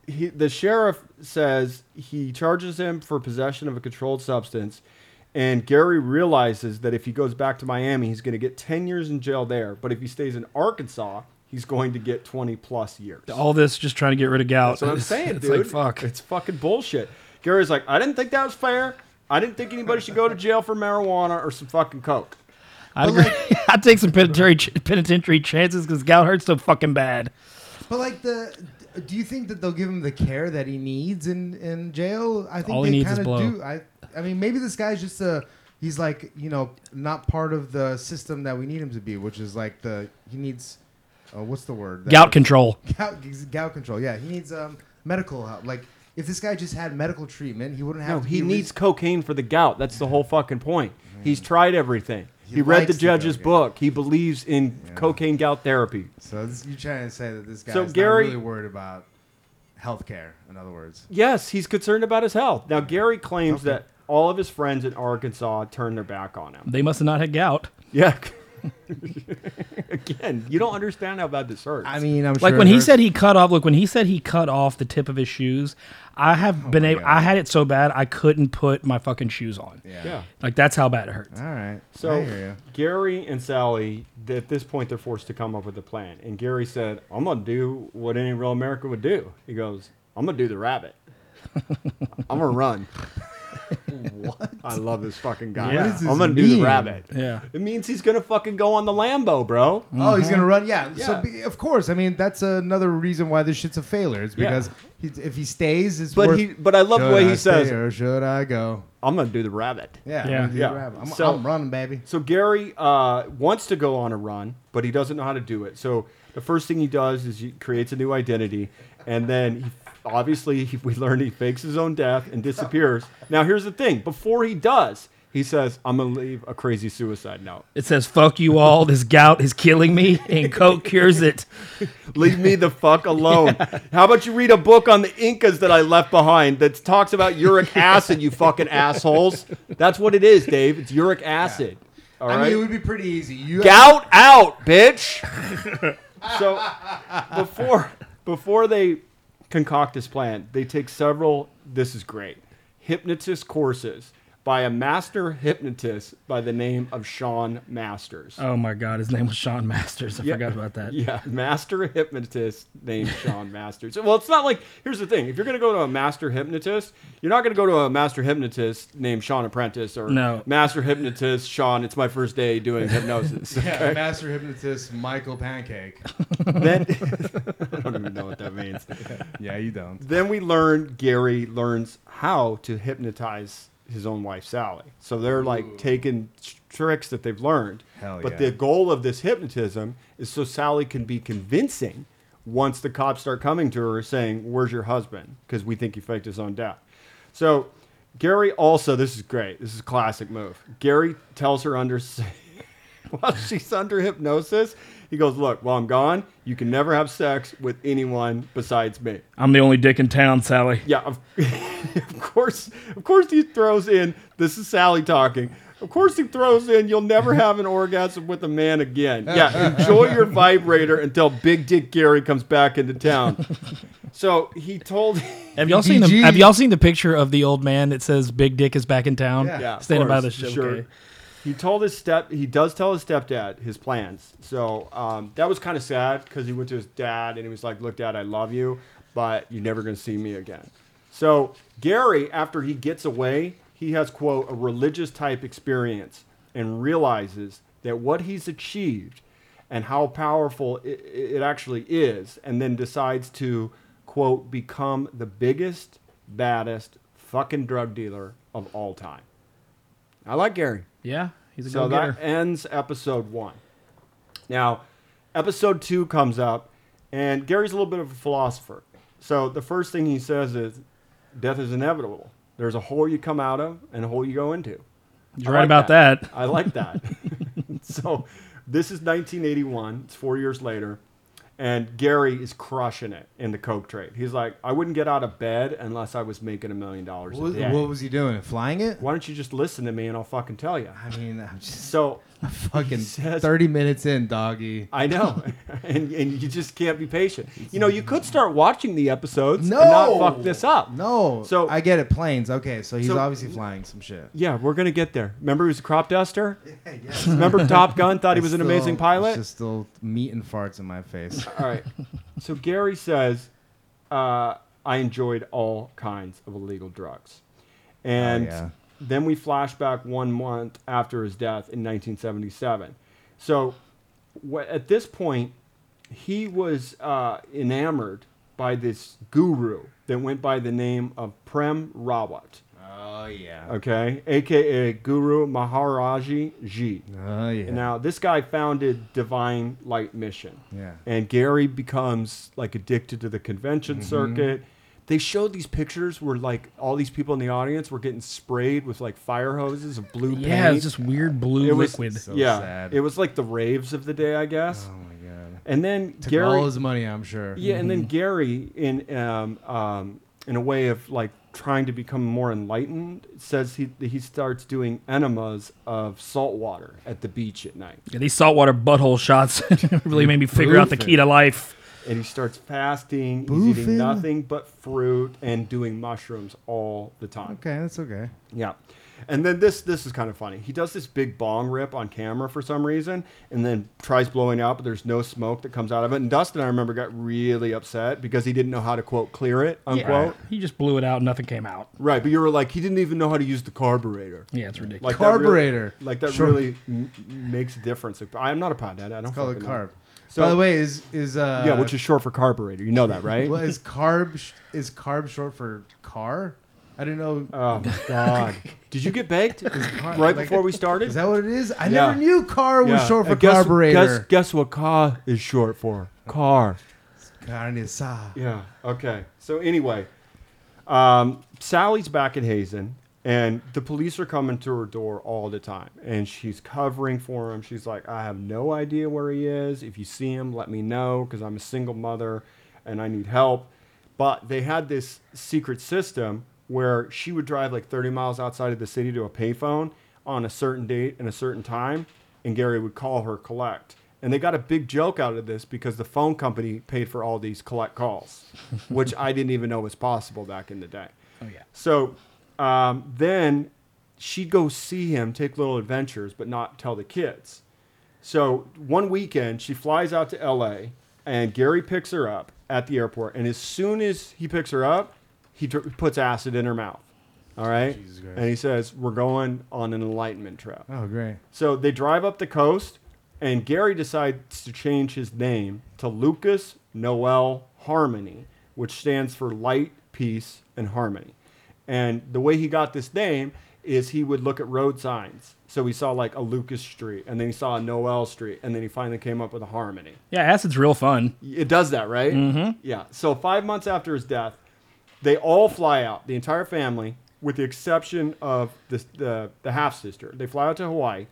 [SPEAKER 1] he, the sheriff says he charges him for possession of a controlled substance. And Gary realizes that if he goes back to Miami, he's going to get 10 years in jail there. But if he stays in Arkansas, he's going to get 20 plus years.
[SPEAKER 2] All this just trying to get rid of gout.
[SPEAKER 1] That's what I'm saying,
[SPEAKER 2] it's
[SPEAKER 1] dude.
[SPEAKER 2] like fuck.
[SPEAKER 1] It's fucking bullshit. Gary's like, I didn't think that was fair. I didn't think anybody should go to jail for marijuana or some fucking coke.
[SPEAKER 2] I'd, agree. I'd take some penitentiary, penitentiary chances because gout hurts so fucking bad.
[SPEAKER 3] But like the, do you think that they'll give him the care that he needs in in jail? I think
[SPEAKER 2] All
[SPEAKER 3] they kind of do. I I mean, maybe this guy's just a. He's like you know not part of the system that we need him to be, which is like the he needs. Uh, what's the word? That-
[SPEAKER 2] Gout control.
[SPEAKER 3] Gout, gout control. Yeah, he needs um medical help. Like if this guy just had medical treatment, he wouldn't have.
[SPEAKER 1] No,
[SPEAKER 3] to
[SPEAKER 1] he
[SPEAKER 3] be
[SPEAKER 1] needs
[SPEAKER 3] res-
[SPEAKER 1] cocaine for the gout. That's the whole fucking point. He's tried everything. He,
[SPEAKER 3] He
[SPEAKER 1] read the
[SPEAKER 3] likes the
[SPEAKER 1] judge's book. He believes in
[SPEAKER 3] Yeah.
[SPEAKER 1] cocaine gout therapy.
[SPEAKER 3] So this, you're trying to say that this guy's
[SPEAKER 1] So
[SPEAKER 3] not
[SPEAKER 1] Gary-
[SPEAKER 3] really worried about health care. In other words.
[SPEAKER 1] Yes, he's concerned about his health. Now, Gary claims
[SPEAKER 3] Okay.
[SPEAKER 1] that all of his friends in Arkansas turned their back on him.
[SPEAKER 2] They must have not had gout.
[SPEAKER 1] Yeah. Again, you don't understand how bad this hurts.
[SPEAKER 3] I mean, I'm
[SPEAKER 2] Like
[SPEAKER 3] sure
[SPEAKER 2] when he said he cut off. Look, when he said he cut off the tip of his shoes, I have oh been
[SPEAKER 3] Oh my
[SPEAKER 2] able.
[SPEAKER 3] God.
[SPEAKER 2] I had it so bad I couldn't put my fucking shoes on.
[SPEAKER 3] Yeah.
[SPEAKER 1] yeah.
[SPEAKER 2] Like that's how bad it hurts.
[SPEAKER 3] All right.
[SPEAKER 1] So
[SPEAKER 3] I hear you.
[SPEAKER 1] Gary and Sally, th- at this point, they're forced to come up with a plan. And Gary said, "I'm gonna do what any real American would do." He goes, "I'm gonna do the rabbit. I'm gonna run." What? I love this fucking guy.
[SPEAKER 2] Yeah. What does
[SPEAKER 3] this
[SPEAKER 1] I'm gonna do the rabbit.
[SPEAKER 2] Yeah.
[SPEAKER 1] It means he's gonna fucking go on the Lambo, bro.
[SPEAKER 3] Oh, he's gonna run. Yeah.
[SPEAKER 1] Yeah.
[SPEAKER 3] So be, of course, I mean that's another reason why this shit's a failure. It's
[SPEAKER 1] Yeah.
[SPEAKER 3] because he, if he stays, it's
[SPEAKER 1] But
[SPEAKER 3] worth,
[SPEAKER 1] he, but I love the
[SPEAKER 3] should
[SPEAKER 1] way
[SPEAKER 3] I
[SPEAKER 1] he
[SPEAKER 3] stay
[SPEAKER 1] says,
[SPEAKER 3] or should I go?
[SPEAKER 1] "I'm gonna do the rabbit."
[SPEAKER 3] Yeah.
[SPEAKER 2] Yeah.
[SPEAKER 3] I'm, gonna do
[SPEAKER 1] Yeah.
[SPEAKER 3] the rabbit. I'm,
[SPEAKER 1] So-
[SPEAKER 3] I'm running, baby.
[SPEAKER 1] So Gary uh, wants to go on a run, but he doesn't know how to do it. So the first thing he does is he creates a new identity, and then he, obviously we learned he fakes his own death and disappears. now here's the thing: before he does, he says, "I'm gonna leave a crazy suicide note.
[SPEAKER 2] It says "fuck you all." This gout is killing me, and Coke cures it.
[SPEAKER 1] Leave me the fuck alone." How about you read a book on the Incas that I left behind that talks about uric acid? You fucking assholes. That's what it is, Dave. It's uric acid. All
[SPEAKER 3] I
[SPEAKER 1] right.
[SPEAKER 3] mean, it would be pretty easy. You
[SPEAKER 1] Gout out, bitch. so before before they concoct this plan, they take several. This is great. Hypnotist courses by a master hypnotist by the name of Sean Masters.
[SPEAKER 2] Oh my God, his name was Sean Masters. I
[SPEAKER 1] Yeah.
[SPEAKER 2] forgot about that.
[SPEAKER 1] Yeah, master hypnotist named Sean Masters. Well, it's not like here's the thing: if you're going to go to a master hypnotist, you're not going to go to a master hypnotist named Sean Apprentice or
[SPEAKER 2] No.
[SPEAKER 1] master hypnotist Sean. It's my first day doing hypnosis.
[SPEAKER 3] Yeah, master hypnotist Michael Pancake.
[SPEAKER 1] then I don't even know what that means.
[SPEAKER 3] Yeah, you don't.
[SPEAKER 1] Then we learn Gary learns how to hypnotize his own wife Sally. So they're like taking tr- tricks that they've learned.
[SPEAKER 3] Hell
[SPEAKER 1] but
[SPEAKER 3] yeah.
[SPEAKER 1] the goal of this hypnotism is so Sally can be convincing once the cops start coming to her saying, "Where's your husband?" Because we think he faked his own death. So Gary also, this is great. This is a classic move. Gary tells her under while she's under hypnosis, he goes, "Look, while I'm gone, you can never have sex with anyone besides me."
[SPEAKER 2] I'm the only dick in town, Sally.
[SPEAKER 1] Yeah, of, of course. Of course, he throws in. This is Sally talking. Of course, he throws in. You'll never have an orgasm with a man again. Yeah, enjoy your vibrator until Big Dick Gary comes back into town. So he told.
[SPEAKER 2] Have y'all seen the Have y'all seen the picture of the old man that says "Big Dick is back in town"?
[SPEAKER 3] Yeah.
[SPEAKER 1] Yeah, of
[SPEAKER 2] standing by the
[SPEAKER 1] course,
[SPEAKER 2] ship.
[SPEAKER 1] sure.
[SPEAKER 2] Okay.
[SPEAKER 1] He told his step. He does tell his stepdad his plans. So um, that was kind of sad because he went to his dad and he was like, "Look, Dad, I love you, but you're never going to see me again." So Gary, after he gets away, he has quote a religious type experience and realizes that what he's achieved and how powerful it, it actually is, and then decides to quote become the biggest, baddest fucking drug dealer of all time. I like Gary.
[SPEAKER 2] Yeah, he's a
[SPEAKER 1] So
[SPEAKER 2] go-getter.
[SPEAKER 1] that ends episode one. Now, episode two comes up, and Gary's a little bit of a philosopher. So the first thing he says is, "Death is inevitable. There's a hole you come out of, and a hole you go into."
[SPEAKER 2] You're
[SPEAKER 1] I
[SPEAKER 2] right
[SPEAKER 1] like
[SPEAKER 2] about that.
[SPEAKER 1] I like that. so this is 1981. It's four years later. And Gary is crushing it in the coke trade. He's like, I wouldn't get out of bed unless I was making a million dollars a
[SPEAKER 3] What,
[SPEAKER 1] day.
[SPEAKER 3] what was he doing? Flying it?
[SPEAKER 1] Why don't you just listen to me and I'll fucking tell you?
[SPEAKER 3] I mean, I'm just
[SPEAKER 1] So
[SPEAKER 3] fucking
[SPEAKER 1] says-
[SPEAKER 3] 30 minutes in, doggy.
[SPEAKER 1] I know, and and you just can't be patient. You know, you could start watching the episodes
[SPEAKER 3] No!
[SPEAKER 1] and not fuck this up.
[SPEAKER 3] No.
[SPEAKER 1] So-
[SPEAKER 3] I get it. Planes. Okay, so he's
[SPEAKER 1] So-
[SPEAKER 3] obviously flying some shit.
[SPEAKER 1] Yeah, we're gonna get there. Remember, he was a crop duster.
[SPEAKER 3] yes.
[SPEAKER 1] Remember, Top Gun thought he was an
[SPEAKER 3] Still-
[SPEAKER 1] amazing
[SPEAKER 3] it's
[SPEAKER 1] pilot.
[SPEAKER 3] Just still meat and farts in my face.
[SPEAKER 1] All right. So Gary says, uh, I enjoyed all kinds of illegal drugs, and
[SPEAKER 3] yeah.
[SPEAKER 1] then we flash back one month after his death in 1977. So wh- at this point, he was uh, enamored by this guru that went by the name of Prem Rawat.
[SPEAKER 3] Oh yeah.
[SPEAKER 1] Okay, aka Guru Maharaji Ji.
[SPEAKER 3] Oh yeah.
[SPEAKER 1] Now, this guy founded Divine Light Mission.
[SPEAKER 3] Yeah.
[SPEAKER 1] And Gary becomes like addicted to the convention
[SPEAKER 3] Mm-hmm.
[SPEAKER 1] circuit. They showed these pictures where like all these people in the audience were getting sprayed with like fire hoses of blue paint.
[SPEAKER 2] Yeah, it's just weird blue
[SPEAKER 1] It was-
[SPEAKER 2] liquid.
[SPEAKER 3] So
[SPEAKER 1] yeah,
[SPEAKER 3] sad.
[SPEAKER 1] it was like the raves of the day, I guess.
[SPEAKER 3] Oh my god.
[SPEAKER 1] And then
[SPEAKER 3] Took
[SPEAKER 1] Gary,
[SPEAKER 3] all his money, I'm sure.
[SPEAKER 1] yeah, and then Gary, in um, um, in a way of like trying to become more enlightened, says he he starts doing enemas of salt water at the beach at night.
[SPEAKER 2] Yeah, these saltwater butthole shots really made me figure out the key to life.
[SPEAKER 1] and he starts fasting. He's eating nothing but fruit and doing mushrooms all the time.
[SPEAKER 3] Okay, that's okay.
[SPEAKER 1] Yeah. And then this this is kind of funny. He does this big bong rip on camera for some reason, and then tries blowing out, but there's no smoke that comes out of it. And Dustin, I remember, got really upset because he didn't know how to quote clear it unquote.
[SPEAKER 2] He just blew it out, nothing came out.
[SPEAKER 1] Right, but you were like, he didn't even know how to use the carburetor.
[SPEAKER 2] Yeah, it's ridiculous.
[SPEAKER 1] Like that really-
[SPEAKER 3] Carburetor.
[SPEAKER 1] like that
[SPEAKER 3] Sure.
[SPEAKER 1] really m- makes a difference. I'm not a pothead. I don't
[SPEAKER 3] Call it
[SPEAKER 1] fucking know.
[SPEAKER 3] carb.
[SPEAKER 1] So-
[SPEAKER 3] By the way, is is uh
[SPEAKER 1] yeah, which is short for carburetor. You know that, right?
[SPEAKER 3] well, is carb is carb short for car? I didn't know.
[SPEAKER 1] Oh my god! Did you get baked
[SPEAKER 3] car-
[SPEAKER 1] right
[SPEAKER 3] like-
[SPEAKER 1] before we started?
[SPEAKER 3] Is that what it is? I
[SPEAKER 1] Yeah.
[SPEAKER 3] never knew car was
[SPEAKER 1] Yeah.
[SPEAKER 3] short for
[SPEAKER 1] And guess,
[SPEAKER 3] carburetor.
[SPEAKER 1] Guess, guess what car is short for? Car.
[SPEAKER 3] Carne asada.
[SPEAKER 1] Yeah. Okay. So anyway, um, Sally's back at Hazen, and the police are coming to her door all the time, and she's covering for him. She's like, "I have no idea where he is. If you see him, let me know, because I'm a single mother, and I need help." But they had this secret system where she would drive like 30 miles outside of the city to a payphone on a certain date and a certain time, and Gary would call her collect. And they got a big joke out of this because the phone company paid for all these collect calls, which I didn't even know was possible back in the day.
[SPEAKER 2] Oh yeah.
[SPEAKER 1] So um, then she'd go see him, take little adventures, but not tell the kids. So one weekend, she flies out to L.A. and Gary picks her up at the airport. And as soon as he picks her up, he dr- puts acid in her mouth. All right,
[SPEAKER 3] Jesus Christ.
[SPEAKER 1] and he says, "We're going on an enlightenment trip."
[SPEAKER 3] Oh, great.
[SPEAKER 1] So they drive up the coast, and Gary decides to change his name to Lucas Noel Harmony, which stands for light, peace, and harmony. And the way he got this name is he would look at road signs. So he saw like a Lucas Street, and then he saw a Noel Street, and then he finally came up with a Harmony.
[SPEAKER 2] Yeah, acid's real fun.
[SPEAKER 1] It does that, right? Mm-hmm. Yeah. So five months after his death, they all fly out, the entire family, with the exception of the the, the half sister. They fly out to Hawaii,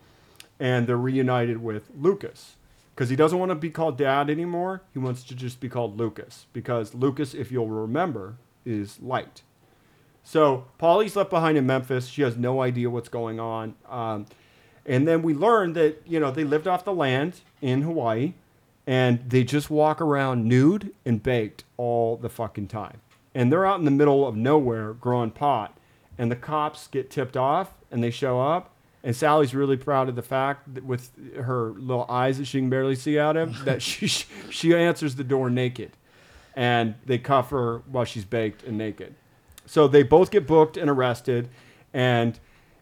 [SPEAKER 1] and they're reunited with Lucas because he doesn't want to be called Dad anymore. He wants to just be called Lucas because Lucas, if you'll remember, is light. So Polly's left behind in Memphis. She has no idea what's going on. Um, and then we learn that you know they lived off the land in Hawaii, and they just walk around nude and baked all the fucking time. And they're out in the middle of nowhere growing pot, and the cops get tipped off, and they show up. And Sally's really proud of the fact that with her little eyes that she can barely see out of, that she she answers the door naked, and they cuff her while she's baked and naked. So they both get booked and arrested, and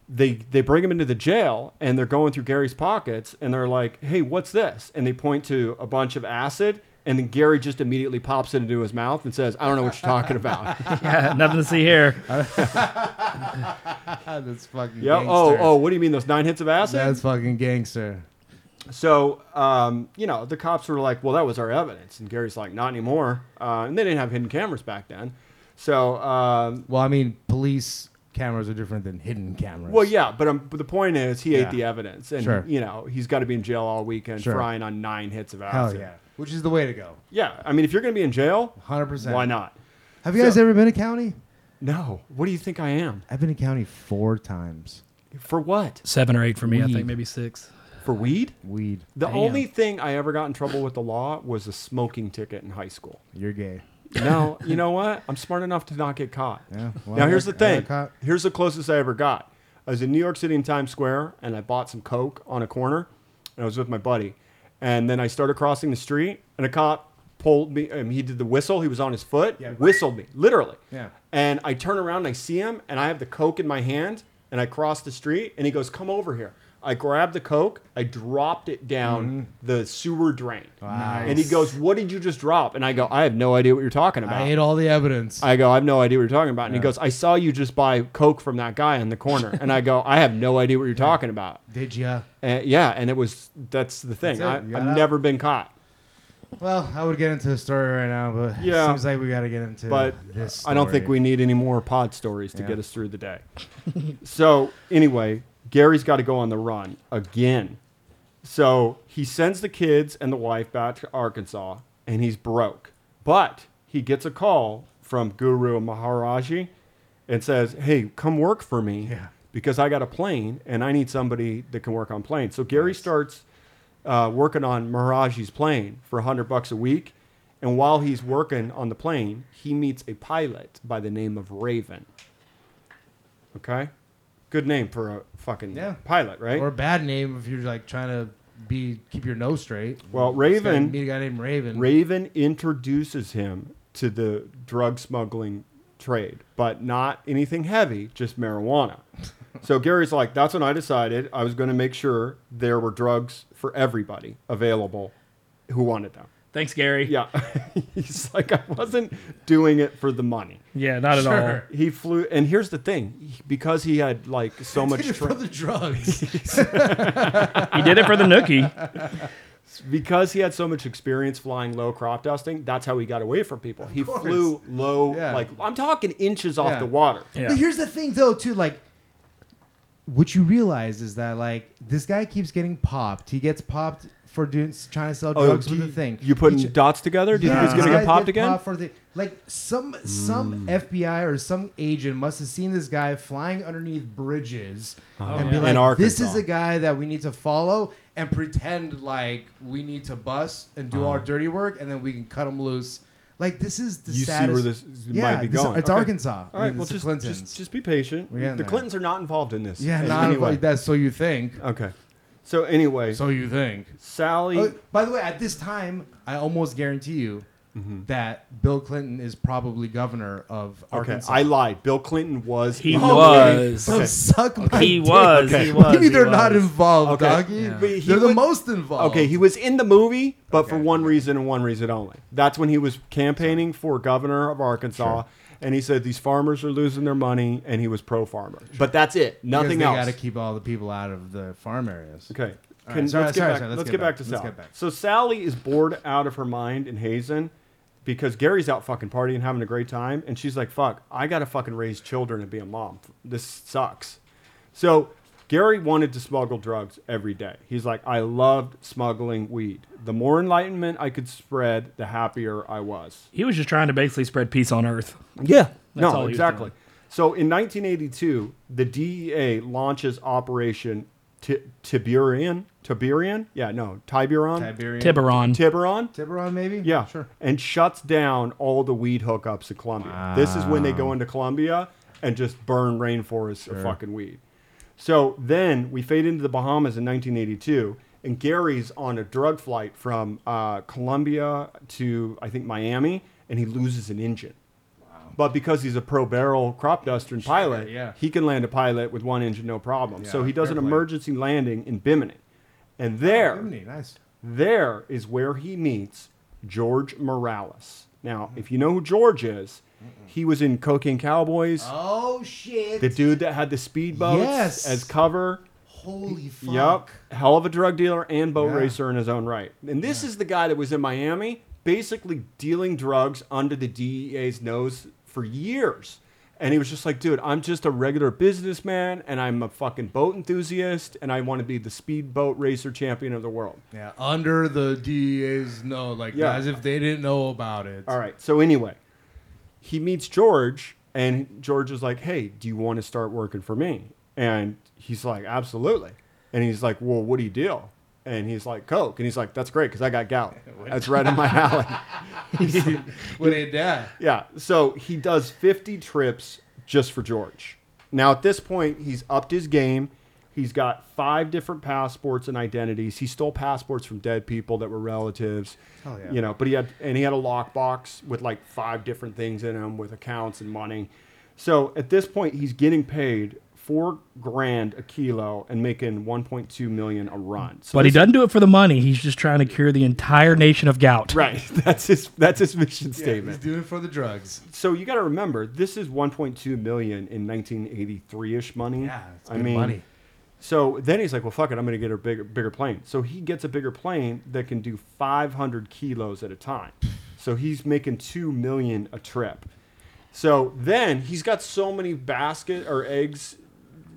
[SPEAKER 1] they they bring him into the jail, and they're going through Gary's pockets, and they're like, "Hey, what's this?" And they point to a bunch of acid, and then Gary just immediately pops it into his mouth and says, "I don't know what you're talking about."
[SPEAKER 2] Yeah, nothing to see here.
[SPEAKER 3] That's fucking
[SPEAKER 1] yeah. Oh, oh. What do you mean those nine hits of acid?
[SPEAKER 3] That's fucking gangster.
[SPEAKER 1] So, um, you know, the cops were like, well, that was our evidence. And Gary's like, not anymore. Uh, and they didn't have hidden cameras back then. So, um,
[SPEAKER 3] Well, I mean, police cameras are different than hidden cameras.
[SPEAKER 1] well, yeah, but, um, but the point is, he
[SPEAKER 3] Yeah.
[SPEAKER 1] ate the evidence. And,
[SPEAKER 3] Sure.
[SPEAKER 1] you know, he's got to be in jail all weekend
[SPEAKER 3] Sure.
[SPEAKER 1] frying on nine hits of acid.
[SPEAKER 3] Hell
[SPEAKER 1] acid.
[SPEAKER 3] yeah. Which is the way to go.
[SPEAKER 1] Yeah. I mean, if you're going to be in jail,
[SPEAKER 3] 100%.
[SPEAKER 1] why not?
[SPEAKER 3] Have you guys
[SPEAKER 1] So-
[SPEAKER 3] ever been to county?
[SPEAKER 1] No. What do you think I am?
[SPEAKER 3] I've been to county four times.
[SPEAKER 1] For what?
[SPEAKER 2] Seven or eight for me, I
[SPEAKER 3] Weed.
[SPEAKER 2] think, maybe six.
[SPEAKER 1] For weed?
[SPEAKER 3] Weed.
[SPEAKER 1] The
[SPEAKER 2] Damn.
[SPEAKER 1] only thing I ever got in trouble with the law was a smoking ticket in high school.
[SPEAKER 3] You're gay.
[SPEAKER 1] No, you know what? I'm smart enough to not get caught.
[SPEAKER 3] Yeah. well,
[SPEAKER 1] now here's the thing.
[SPEAKER 3] I got caught.
[SPEAKER 1] Here's the closest I ever got. I was in New York City in Times Square, and I bought some coke on a corner, and I was with my buddy. And then I started crossing the street, and a cop pulled me. Um, he did the whistle. He was on his foot.
[SPEAKER 3] Yeah.
[SPEAKER 1] Whistled me, literally.
[SPEAKER 3] Yeah.
[SPEAKER 1] And I turn around, and I see him, and I have the coke in my hand, and I cross the street, and he goes, "Come over here." I grabbed the coke, I dropped it down mm-hmm. the sewer drain,
[SPEAKER 3] Nice.
[SPEAKER 1] and he goes, "What did you just drop?" And I go, "I have no idea what you're talking about."
[SPEAKER 3] I ate all the evidence.
[SPEAKER 1] I go, I have no idea what you're talking about. And he goes, I saw you just buy Coke from that guy in the corner. and I go, I have no idea what you're talking about.
[SPEAKER 3] Did ya?
[SPEAKER 1] And yeah, and it was, that's the thing.
[SPEAKER 3] That's
[SPEAKER 1] I,
[SPEAKER 3] yeah.
[SPEAKER 1] I've never been caught.
[SPEAKER 3] Well, I would get into the story right now, but
[SPEAKER 1] Yeah.
[SPEAKER 3] it seems like we got to get into
[SPEAKER 1] But
[SPEAKER 3] this.
[SPEAKER 1] I don't think we need any more pod stories to
[SPEAKER 3] Yeah.
[SPEAKER 1] get us through the day. so, anyway, Gary's got to go on the run again. So, he sends the kids and the wife back to Arkansas, and he's broke. But he gets a call from Guru Maharaji and says, Hey, come work for me
[SPEAKER 3] Yeah.
[SPEAKER 1] because I got a plane and I need somebody that can work on planes. So, Gary starts uh, working on Maharaji's plane for 100 bucks a week. And while he's working on the plane, he meets a pilot by the name of Raven. Okay? Good name for a fucking
[SPEAKER 3] Yeah.
[SPEAKER 1] pilot, right?
[SPEAKER 3] Or a bad name if you're like trying to be keep your nose straight.
[SPEAKER 1] Well,
[SPEAKER 3] gotta
[SPEAKER 1] Raven-
[SPEAKER 3] Meet a guy named Raven.
[SPEAKER 1] Raven introduces him to the drug smuggling trade, but not anything heavy, just marijuana. so Gary's like, that's when I decided I was going to make sure there were drugs for everybody available who wanted them.
[SPEAKER 2] Thanks, Gary.
[SPEAKER 1] Yeah. He's like, I wasn't doing it for the money.
[SPEAKER 2] Yeah, not at all.
[SPEAKER 3] Sure.
[SPEAKER 1] He flew, and here's the thing because he had like so much,
[SPEAKER 3] Did it
[SPEAKER 1] tra-
[SPEAKER 3] for the drugs.
[SPEAKER 2] He did it for the nookie.
[SPEAKER 1] because he had so much experience flying low crop dusting, that's how he got away from people. he
[SPEAKER 3] course.
[SPEAKER 1] flew low,
[SPEAKER 3] Yeah.
[SPEAKER 1] like I'm talking inches off
[SPEAKER 3] Yeah.
[SPEAKER 1] the water.
[SPEAKER 2] Yeah.
[SPEAKER 3] But here's the thing, though, too. Like, what you realize is that like this guy keeps getting popped. He gets popped for doing trying to sell oh, drugs
[SPEAKER 1] Oh, do
[SPEAKER 3] with
[SPEAKER 1] you,
[SPEAKER 3] the thing.
[SPEAKER 1] You putting
[SPEAKER 3] He
[SPEAKER 1] dots together? Do you think
[SPEAKER 3] Yeah,
[SPEAKER 1] he's gonna
[SPEAKER 3] these
[SPEAKER 1] get
[SPEAKER 3] guys
[SPEAKER 1] popped again?
[SPEAKER 3] popped for the, like some some mm. FBI or some agent must have seen this guy flying underneath bridges oh, and be
[SPEAKER 2] yeah.
[SPEAKER 3] like,
[SPEAKER 1] In
[SPEAKER 3] "This is
[SPEAKER 1] Arkansas.
[SPEAKER 3] a guy that we need to follow and pretend like we need to bust and do our uh-huh. dirty work, and then we can cut him loose Like this is the
[SPEAKER 1] You see
[SPEAKER 3] saddest.
[SPEAKER 1] where this
[SPEAKER 3] yeah,
[SPEAKER 1] might be
[SPEAKER 3] this-
[SPEAKER 1] going.
[SPEAKER 3] It's
[SPEAKER 1] Okay.
[SPEAKER 3] Arkansas.
[SPEAKER 1] All
[SPEAKER 3] I
[SPEAKER 1] right,
[SPEAKER 3] mean,
[SPEAKER 1] well,
[SPEAKER 3] it's the
[SPEAKER 1] just,
[SPEAKER 3] Clintons.
[SPEAKER 1] just just be patient.
[SPEAKER 3] We're getting
[SPEAKER 1] The
[SPEAKER 3] there.
[SPEAKER 1] Clintons are not involved in this.
[SPEAKER 3] yeah,
[SPEAKER 1] Any-
[SPEAKER 3] not
[SPEAKER 1] anyway.
[SPEAKER 3] like that. So you think?
[SPEAKER 1] Okay. So anyway,
[SPEAKER 3] So you think?
[SPEAKER 1] Sally.
[SPEAKER 3] Oh, by the way, at this time, I almost guarantee you
[SPEAKER 1] Mm-hmm.
[SPEAKER 3] that Bill Clinton is probably governor of
[SPEAKER 1] okay,
[SPEAKER 3] Arkansas.
[SPEAKER 1] I lied. Bill Clinton was.
[SPEAKER 2] He
[SPEAKER 1] in the
[SPEAKER 2] was.
[SPEAKER 1] movie.
[SPEAKER 3] So
[SPEAKER 1] Okay.
[SPEAKER 3] suck my
[SPEAKER 2] He
[SPEAKER 3] dick.
[SPEAKER 2] was.
[SPEAKER 1] Okay.
[SPEAKER 2] He was.
[SPEAKER 3] Maybe
[SPEAKER 2] he
[SPEAKER 3] they're not
[SPEAKER 2] was.
[SPEAKER 3] involved,
[SPEAKER 1] Okay.
[SPEAKER 3] doggy.
[SPEAKER 2] Yeah.
[SPEAKER 1] But he
[SPEAKER 3] They're the
[SPEAKER 1] was-
[SPEAKER 3] most involved.
[SPEAKER 1] Okay, he was in the movie, but for
[SPEAKER 3] Okay.
[SPEAKER 1] one reason and one reason only. That's when he was campaigning for governor of Arkansas, and he said these farmers are losing their money, and he was pro farmer. But that's it. Nothing else.
[SPEAKER 3] Got to keep all the people out of the farm areas.
[SPEAKER 1] Okay. Can-
[SPEAKER 3] right, sorry,
[SPEAKER 1] let's get
[SPEAKER 3] sorry,
[SPEAKER 1] back, let's
[SPEAKER 3] let's
[SPEAKER 1] get back to
[SPEAKER 3] Let's
[SPEAKER 1] Sally.
[SPEAKER 3] back.
[SPEAKER 1] So Sally is bored out of her mind in Hazen because Gary's out fucking partying, having a great time, and she's like, "Fuck, I gotta fucking raise children and be a mom. This sucks." So Gary wanted to smuggle drugs every day. He's like, "I loved smuggling weed. The more enlightenment I could spread, the happier I was."
[SPEAKER 2] He was just trying to basically spread peace on Earth.
[SPEAKER 1] Yeah,
[SPEAKER 2] That's
[SPEAKER 1] no,
[SPEAKER 2] he
[SPEAKER 1] exactly. So in 1982, the DEA launches Operation Ti- Tiberian. Tiberian? Yeah, no, Tiburon.
[SPEAKER 3] Tiberian.
[SPEAKER 2] Tiburon.
[SPEAKER 1] Tiburon.
[SPEAKER 3] Tiburon, maybe?
[SPEAKER 1] Yeah,
[SPEAKER 3] Sure.
[SPEAKER 1] And shuts down all the weed hookups in Colombia. This is when they go into Colombia and just burn rainforests of fucking weed. So then we fade into the Bahamas in 1982, and Gary's on a drug flight from uh, Colombia to I think Miami, and he loses an engine. But because he's a pro barrel crop duster and pilot,
[SPEAKER 3] yeah.
[SPEAKER 1] he can land a pilot with one engine no problem. so he does an emergency landing in Bimini, and there.
[SPEAKER 3] Bimini, nice.
[SPEAKER 1] There is where he meets George Morales. Now, if you know who George is, he was in Cocaine Cowboys,
[SPEAKER 3] Oh shit!
[SPEAKER 1] the dude that had the speedboats
[SPEAKER 3] Yes.
[SPEAKER 1] as cover.
[SPEAKER 3] Holy fuck!
[SPEAKER 1] Yup, hell of a drug dealer and boat
[SPEAKER 3] Yeah.
[SPEAKER 1] racer in his own right. And this is the guy that was in Miami, basically dealing drugs under the DEA's nose for years. And he was just like, dude, I'm just a regular businessman and I'm a fucking boat enthusiast and I want to be the speedboat racer champion of the world.
[SPEAKER 3] Yeah, under the DEA's no, like
[SPEAKER 1] Yeah.
[SPEAKER 3] as if they didn't know about it.
[SPEAKER 1] All right. So anyway, he meets George, and George is like, "Hey, do you want to start working for me?" And he's like, "Absolutely." And he's like, "Well, what do you deal?" And he's like, "Coke." And he's like, "That's great because I got gout. That's right in my alley."
[SPEAKER 3] When they die.
[SPEAKER 1] yeah. So he does 50 trips just for George. Now at this point, he's upped his game. He's got five different passports and identities. He stole passports from dead people that were relatives.
[SPEAKER 3] Hell yeah.
[SPEAKER 1] You know, but he had and he had a lockbox with like five different things in him with accounts and money. So at this point, he's getting paid four grand a kilo and making 1.2 million a run. So
[SPEAKER 2] But he doesn't do it for the money. He's just trying to cure the entire nation of gout.
[SPEAKER 1] Right. That's his. That's his mission
[SPEAKER 3] Yeah,
[SPEAKER 1] statement.
[SPEAKER 3] he's doing it for the drugs.
[SPEAKER 1] So you got to remember, this is 1.2 million in 1983ish money.
[SPEAKER 3] Yeah, it's
[SPEAKER 1] I
[SPEAKER 3] good
[SPEAKER 1] mean,
[SPEAKER 3] money.
[SPEAKER 1] So then he's like, "Well, fuck it, I'm going to get a bigger, bigger plane." So he gets a bigger plane that can do 500 kilos at a time. So he's making two million a trip. So then he's got so many basket or eggs.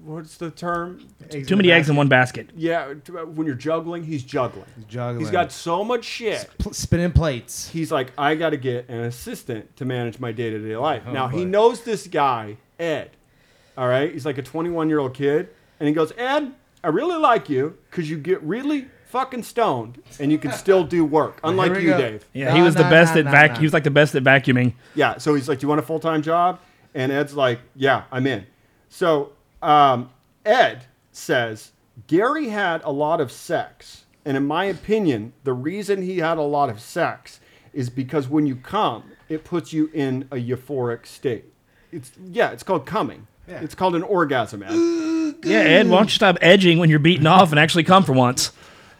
[SPEAKER 1] What's the term?
[SPEAKER 2] Too many eggs in one basket.
[SPEAKER 1] Yeah, uh, when you're juggling, he's juggling.
[SPEAKER 3] Juggling.
[SPEAKER 1] He's got so much shit.
[SPEAKER 3] Pl- spinning plates.
[SPEAKER 1] he's like, I got to get an assistant to manage my day to day life.
[SPEAKER 3] Oh,
[SPEAKER 1] now, he knows this guy, Ed. All right. He's like a 21 year old kid. And he goes, Ed, I really like you because you get really fucking stoned and you can still do work, unlike you,
[SPEAKER 3] go.
[SPEAKER 1] Dave.
[SPEAKER 2] Yeah,
[SPEAKER 3] No,
[SPEAKER 2] he was the
[SPEAKER 3] no,
[SPEAKER 2] best
[SPEAKER 3] no,
[SPEAKER 2] at
[SPEAKER 3] no,
[SPEAKER 2] vac.
[SPEAKER 3] no.
[SPEAKER 2] He was like the best at vacuuming.
[SPEAKER 1] Yeah. So he's like, Do you want a full time job? And Ed's like, Yeah, I'm in. So um, Ed says, Gary had a lot of sex. And in my opinion, the reason he had a lot of sex is because when you come, it puts you in a euphoric state. It's yeah, it's called coming.
[SPEAKER 3] Yeah.
[SPEAKER 1] It's called an orgasm, Ed.
[SPEAKER 2] Yeah, Ed, why don't you stop edging when you're beaten off and actually come for once?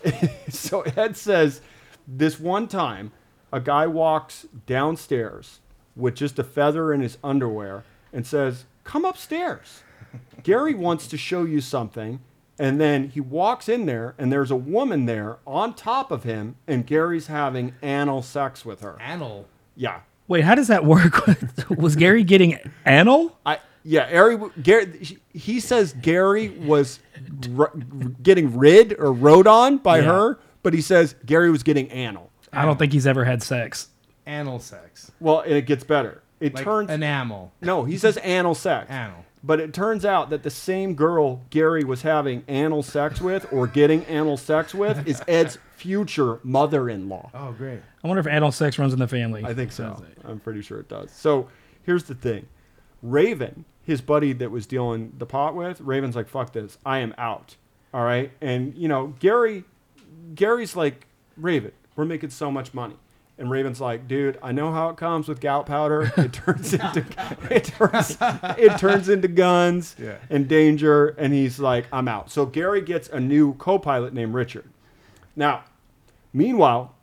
[SPEAKER 1] so Ed says this one time a guy walks downstairs with just a feather in his underwear and says, Come upstairs. Gary wants to show you something. And then he walks in there, and there's a woman there on top of him, and Gary's having anal sex with her.
[SPEAKER 3] Anal.
[SPEAKER 1] Yeah.
[SPEAKER 2] Wait, how does that work? was Gary getting anal?
[SPEAKER 1] I yeah, Gary, Gary he- he says Gary was r- getting rid or rode on by
[SPEAKER 2] Yeah.
[SPEAKER 1] her, but he says Gary was getting anal.
[SPEAKER 2] I don't think he's ever had sex.
[SPEAKER 3] Anal sex.
[SPEAKER 1] Well, and it gets better. It
[SPEAKER 3] Like
[SPEAKER 1] turns
[SPEAKER 3] enamel.
[SPEAKER 1] no. He says anal sex,
[SPEAKER 3] Anal.
[SPEAKER 1] But it turns out that the same girl Gary was having anal sex with or getting anal sex with is Ed's future mother-in-law.
[SPEAKER 3] Oh, great.
[SPEAKER 2] I wonder if anal sex runs in the family.
[SPEAKER 1] I think so. I'm pretty sure it does. So here's the thing Raven, his buddy that was dealing the pot with, Raven's like, fuck this. I am out. All right. And, you know, Gary, Gary's like, Raven, we're making so much money. And Raven's like, dude, I know how it comes with gout powder. It turns into it turns it turns into guns
[SPEAKER 3] Yeah.
[SPEAKER 1] and danger. And he's like, I'm out. So Gary gets a new co-pilot named Richard. Now, meanwhile,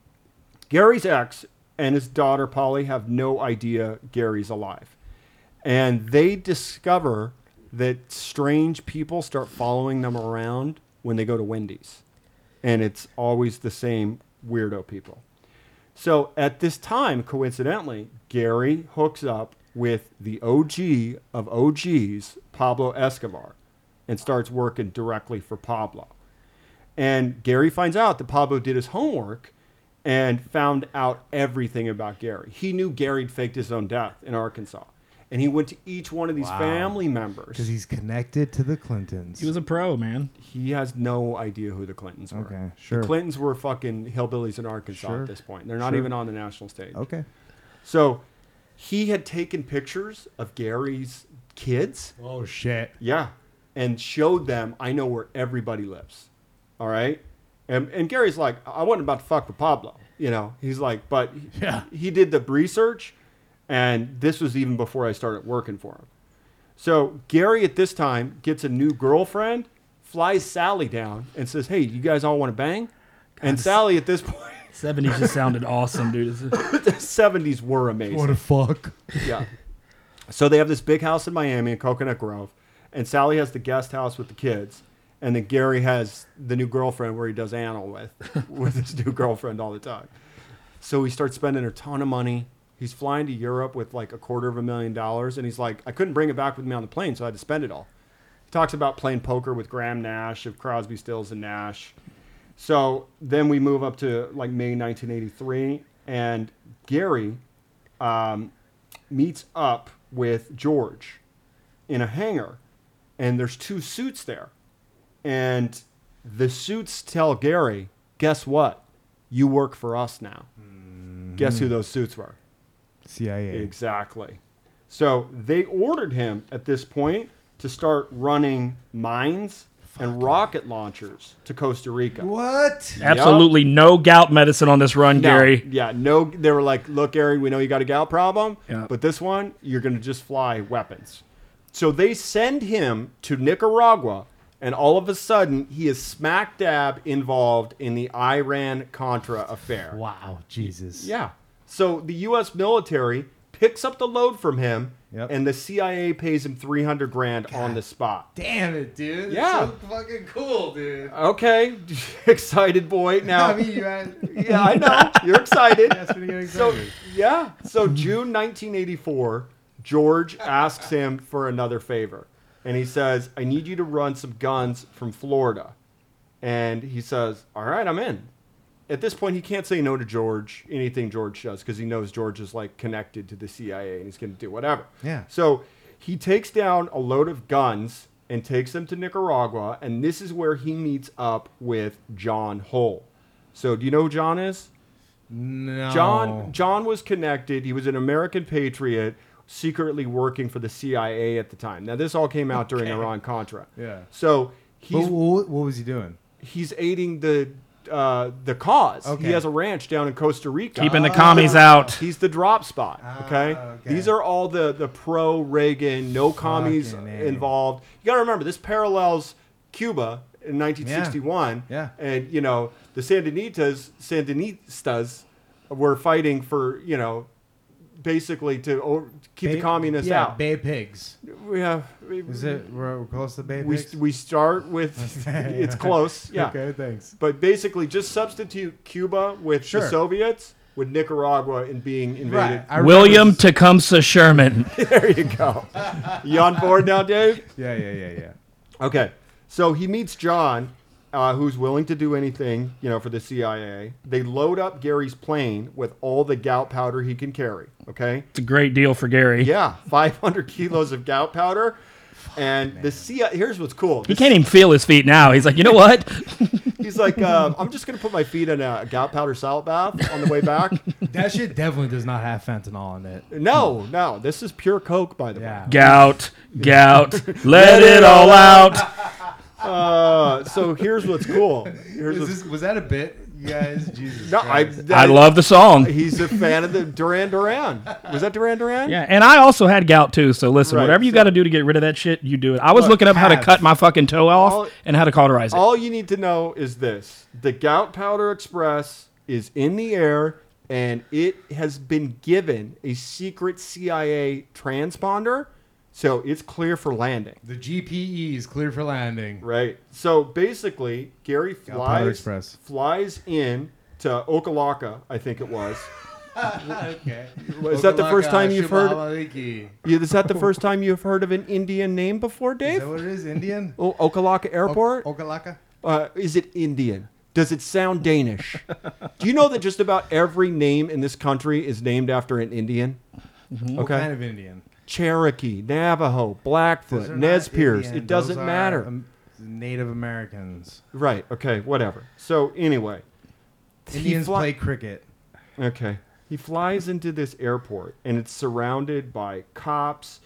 [SPEAKER 1] Gary's ex and his daughter Polly have no idea Gary's alive. And they discover that strange people start following them around when they go to Wendy's. And it's always the same weirdo people. So at this time, coincidentally, Gary hooks up with the OG of OGs, Pablo Escobar, and starts working directly for Pablo. And Gary finds out that Pablo did his homework and found out everything about Gary. He knew Gary faked his own death in Arkansas. And he went to each one of these
[SPEAKER 3] Wow.
[SPEAKER 1] family members.
[SPEAKER 3] Because he's connected to the Clintons.
[SPEAKER 2] he was a pro, man.
[SPEAKER 1] He has no idea who the Clintons were.
[SPEAKER 3] Okay, sure.
[SPEAKER 1] The Clintons were fucking hillbillies in Arkansas
[SPEAKER 3] Sure.
[SPEAKER 1] at this point. They're not
[SPEAKER 3] Sure.
[SPEAKER 1] even on the national stage.
[SPEAKER 3] okay.
[SPEAKER 1] So he had taken pictures of Gary's kids.
[SPEAKER 3] Oh shit.
[SPEAKER 1] Yeah. And showed them, I know where everybody lives. All right. And, and Gary's like, I wasn't about to fuck with Pablo. You know, he's like, but he,
[SPEAKER 2] Yeah.
[SPEAKER 1] he did the research, and this was even before I started working for him. So Gary at this time gets a new girlfriend, flies Sally down, and says, Hey, you guys all want to bang? And Sally at this point,
[SPEAKER 2] 70s just sounded awesome, dude.
[SPEAKER 1] The 70s were amazing.
[SPEAKER 3] What a fuck.
[SPEAKER 1] Yeah. So they have this big house in Miami in Coconut Grove, and Sally has the guest house with the kids, and then Gary has the new girlfriend where he does anal with, with his new girlfriend all the time. So he starts spending a ton of money. He's flying to Europe with like a quarter of a million dollars, and he's like, I couldn't bring it back with me on the plane, so I had to spend it all. He talks about playing poker with Graham Nash of Crosby, Stills, and Nash. So then we move up to like May 1983, and Gary um, meets up with George in a hangar, and there's two suits there. And the suits tell Gary, guess what? You work for us now. Guess who those suits were?
[SPEAKER 3] CIA.
[SPEAKER 1] Exactly. So they ordered him at this point to start running mines and rocket launchers to Costa Rica.
[SPEAKER 3] What?
[SPEAKER 2] Absolutely no gout medicine on this run,
[SPEAKER 1] No,
[SPEAKER 2] Gary.
[SPEAKER 1] Yeah, no. They were like, "Look, Gary, we know you got a gout problem,
[SPEAKER 2] Yeah.
[SPEAKER 1] but this one, you're going to just fly weapons." So they send him to Nicaragua, and all of a sudden, he is smack dab involved in the Iran Contra affair.
[SPEAKER 3] Wow. Jesus.
[SPEAKER 1] Yeah. So the U.S. military picks up the load from him,
[SPEAKER 3] Yep.
[SPEAKER 1] and the CIA pays him 300 grand on the spot.
[SPEAKER 3] Damn it, dude. That's
[SPEAKER 1] Yeah.
[SPEAKER 3] so fucking cool, dude.
[SPEAKER 1] Okay, excited boy. Now,
[SPEAKER 3] I mean, you had.
[SPEAKER 1] yeah, I know you're excited.
[SPEAKER 3] To
[SPEAKER 1] So
[SPEAKER 3] excited.
[SPEAKER 1] yeah, so June 1984, George asks him for another favor, and he says, "I need you to run some guns from Florida." And he says, "All right, I'm in." At this point, he can't say no to George anything George does because he knows George is like connected to the CIA and he's going to do whatever.
[SPEAKER 3] Yeah.
[SPEAKER 1] So he takes down a load of guns and takes them to Nicaragua, and this is where he meets up with John Hull. So do you know who John is?
[SPEAKER 3] No.
[SPEAKER 1] John John was connected. He was an American patriot, secretly working for the CIA at the time. Now this all came out during Iran Contra.
[SPEAKER 3] Yeah.
[SPEAKER 1] So he's
[SPEAKER 3] What, what, what was he doing?
[SPEAKER 1] he's aiding the uh, the cause.
[SPEAKER 3] Okay.
[SPEAKER 1] He has a ranch down in Costa Rica.
[SPEAKER 2] Keeping the commies out.
[SPEAKER 1] He's the drop spot. Okay?
[SPEAKER 3] Ah, okay.
[SPEAKER 1] These are all the the pro Reagan, no commies
[SPEAKER 3] Fucking A.
[SPEAKER 1] involved. You got to remember this parallels Cuba in 1961.
[SPEAKER 3] Yeah.
[SPEAKER 1] And you know the Sandinistas Sandinistas were fighting for you know basically to o- keep the
[SPEAKER 3] Bay-
[SPEAKER 1] communists
[SPEAKER 3] yeah,
[SPEAKER 1] out.
[SPEAKER 3] Bay Pigs.
[SPEAKER 1] we have.
[SPEAKER 3] Is it? We're, we're close to Bay
[SPEAKER 1] We,
[SPEAKER 3] Pigs.
[SPEAKER 1] we start with it's close. Yeah.
[SPEAKER 3] Okay. Thanks.
[SPEAKER 1] But basically, just substitute Cuba with the Soviets, with Nicaragua in being invaded.
[SPEAKER 3] I remember
[SPEAKER 2] William
[SPEAKER 3] this-
[SPEAKER 2] Tecumseh Sherman.
[SPEAKER 1] there you go. you on board now, Dave?
[SPEAKER 3] Yeah. Yeah. Yeah. Yeah.
[SPEAKER 1] Okay. So he meets John, uh, who's willing to do anything, you know, for the CIA. They load up Gary's plane with all the gout powder he can carry. Okay.
[SPEAKER 2] It's a great deal for Gary.
[SPEAKER 1] Yeah, 500 kilos of gout powder. And the CIA, here's what's cool.
[SPEAKER 2] He can't even feel his feet now. He's like, you know what?
[SPEAKER 1] He's like, um, I'm just gonna put my feet in a gout powder salad bath on the way back.
[SPEAKER 3] That shit definitely does not have fentanyl in it.
[SPEAKER 1] no, no, this is pure coke, by the
[SPEAKER 3] Yeah.
[SPEAKER 1] way.
[SPEAKER 2] gout, gout, let it all out.
[SPEAKER 1] Uh, so here's what's cool. Here's what's,
[SPEAKER 3] this, was that a bit, you guys? Jesus.
[SPEAKER 1] no, I,
[SPEAKER 3] Christ.
[SPEAKER 2] I love the song.
[SPEAKER 1] He's a fan of the Duran Duran. Was that Duran Duran?
[SPEAKER 2] Yeah, and I also had gout too. So listen,
[SPEAKER 1] Right,
[SPEAKER 2] whatever you
[SPEAKER 1] so-
[SPEAKER 2] got to do to get rid of that shit, you do it. I was
[SPEAKER 1] Look,
[SPEAKER 2] looking up how to cut my fucking toe off
[SPEAKER 1] All-
[SPEAKER 2] and how to cauterize it.
[SPEAKER 1] All you need to know is this: the Gout Powder Express is in the air, and it has been given a secret CIA transponder, so it's clear for landing.
[SPEAKER 3] The GPE is clear for landing.
[SPEAKER 1] Right. So basically, Gary flies flies in to Okalaka, I think it was.
[SPEAKER 3] okay.
[SPEAKER 1] Is that the first time you've heard?
[SPEAKER 3] Is
[SPEAKER 1] Yeah, is that the first time you've heard of an Indian name before, Dave?
[SPEAKER 3] that what it is? Indian?
[SPEAKER 1] Oh, Okalaka Airport.
[SPEAKER 3] Okalaka?
[SPEAKER 1] Uh, is it Indian? Does it sound Danish? Do you know that just about every name in this country is named after an Indian?
[SPEAKER 3] What
[SPEAKER 1] Okay.
[SPEAKER 3] kind of Indian?
[SPEAKER 1] Cherokee, Navajo, Blackfoot, Nez Perce.
[SPEAKER 3] Indian.
[SPEAKER 1] It doesn't
[SPEAKER 3] Those are,
[SPEAKER 1] matter.
[SPEAKER 3] um, Native Americans.
[SPEAKER 1] right. Okay. Whatever. So anyway, he
[SPEAKER 3] Indians
[SPEAKER 1] fly-
[SPEAKER 3] play cricket.
[SPEAKER 1] Okay. He flies into this airport and it's surrounded by cops,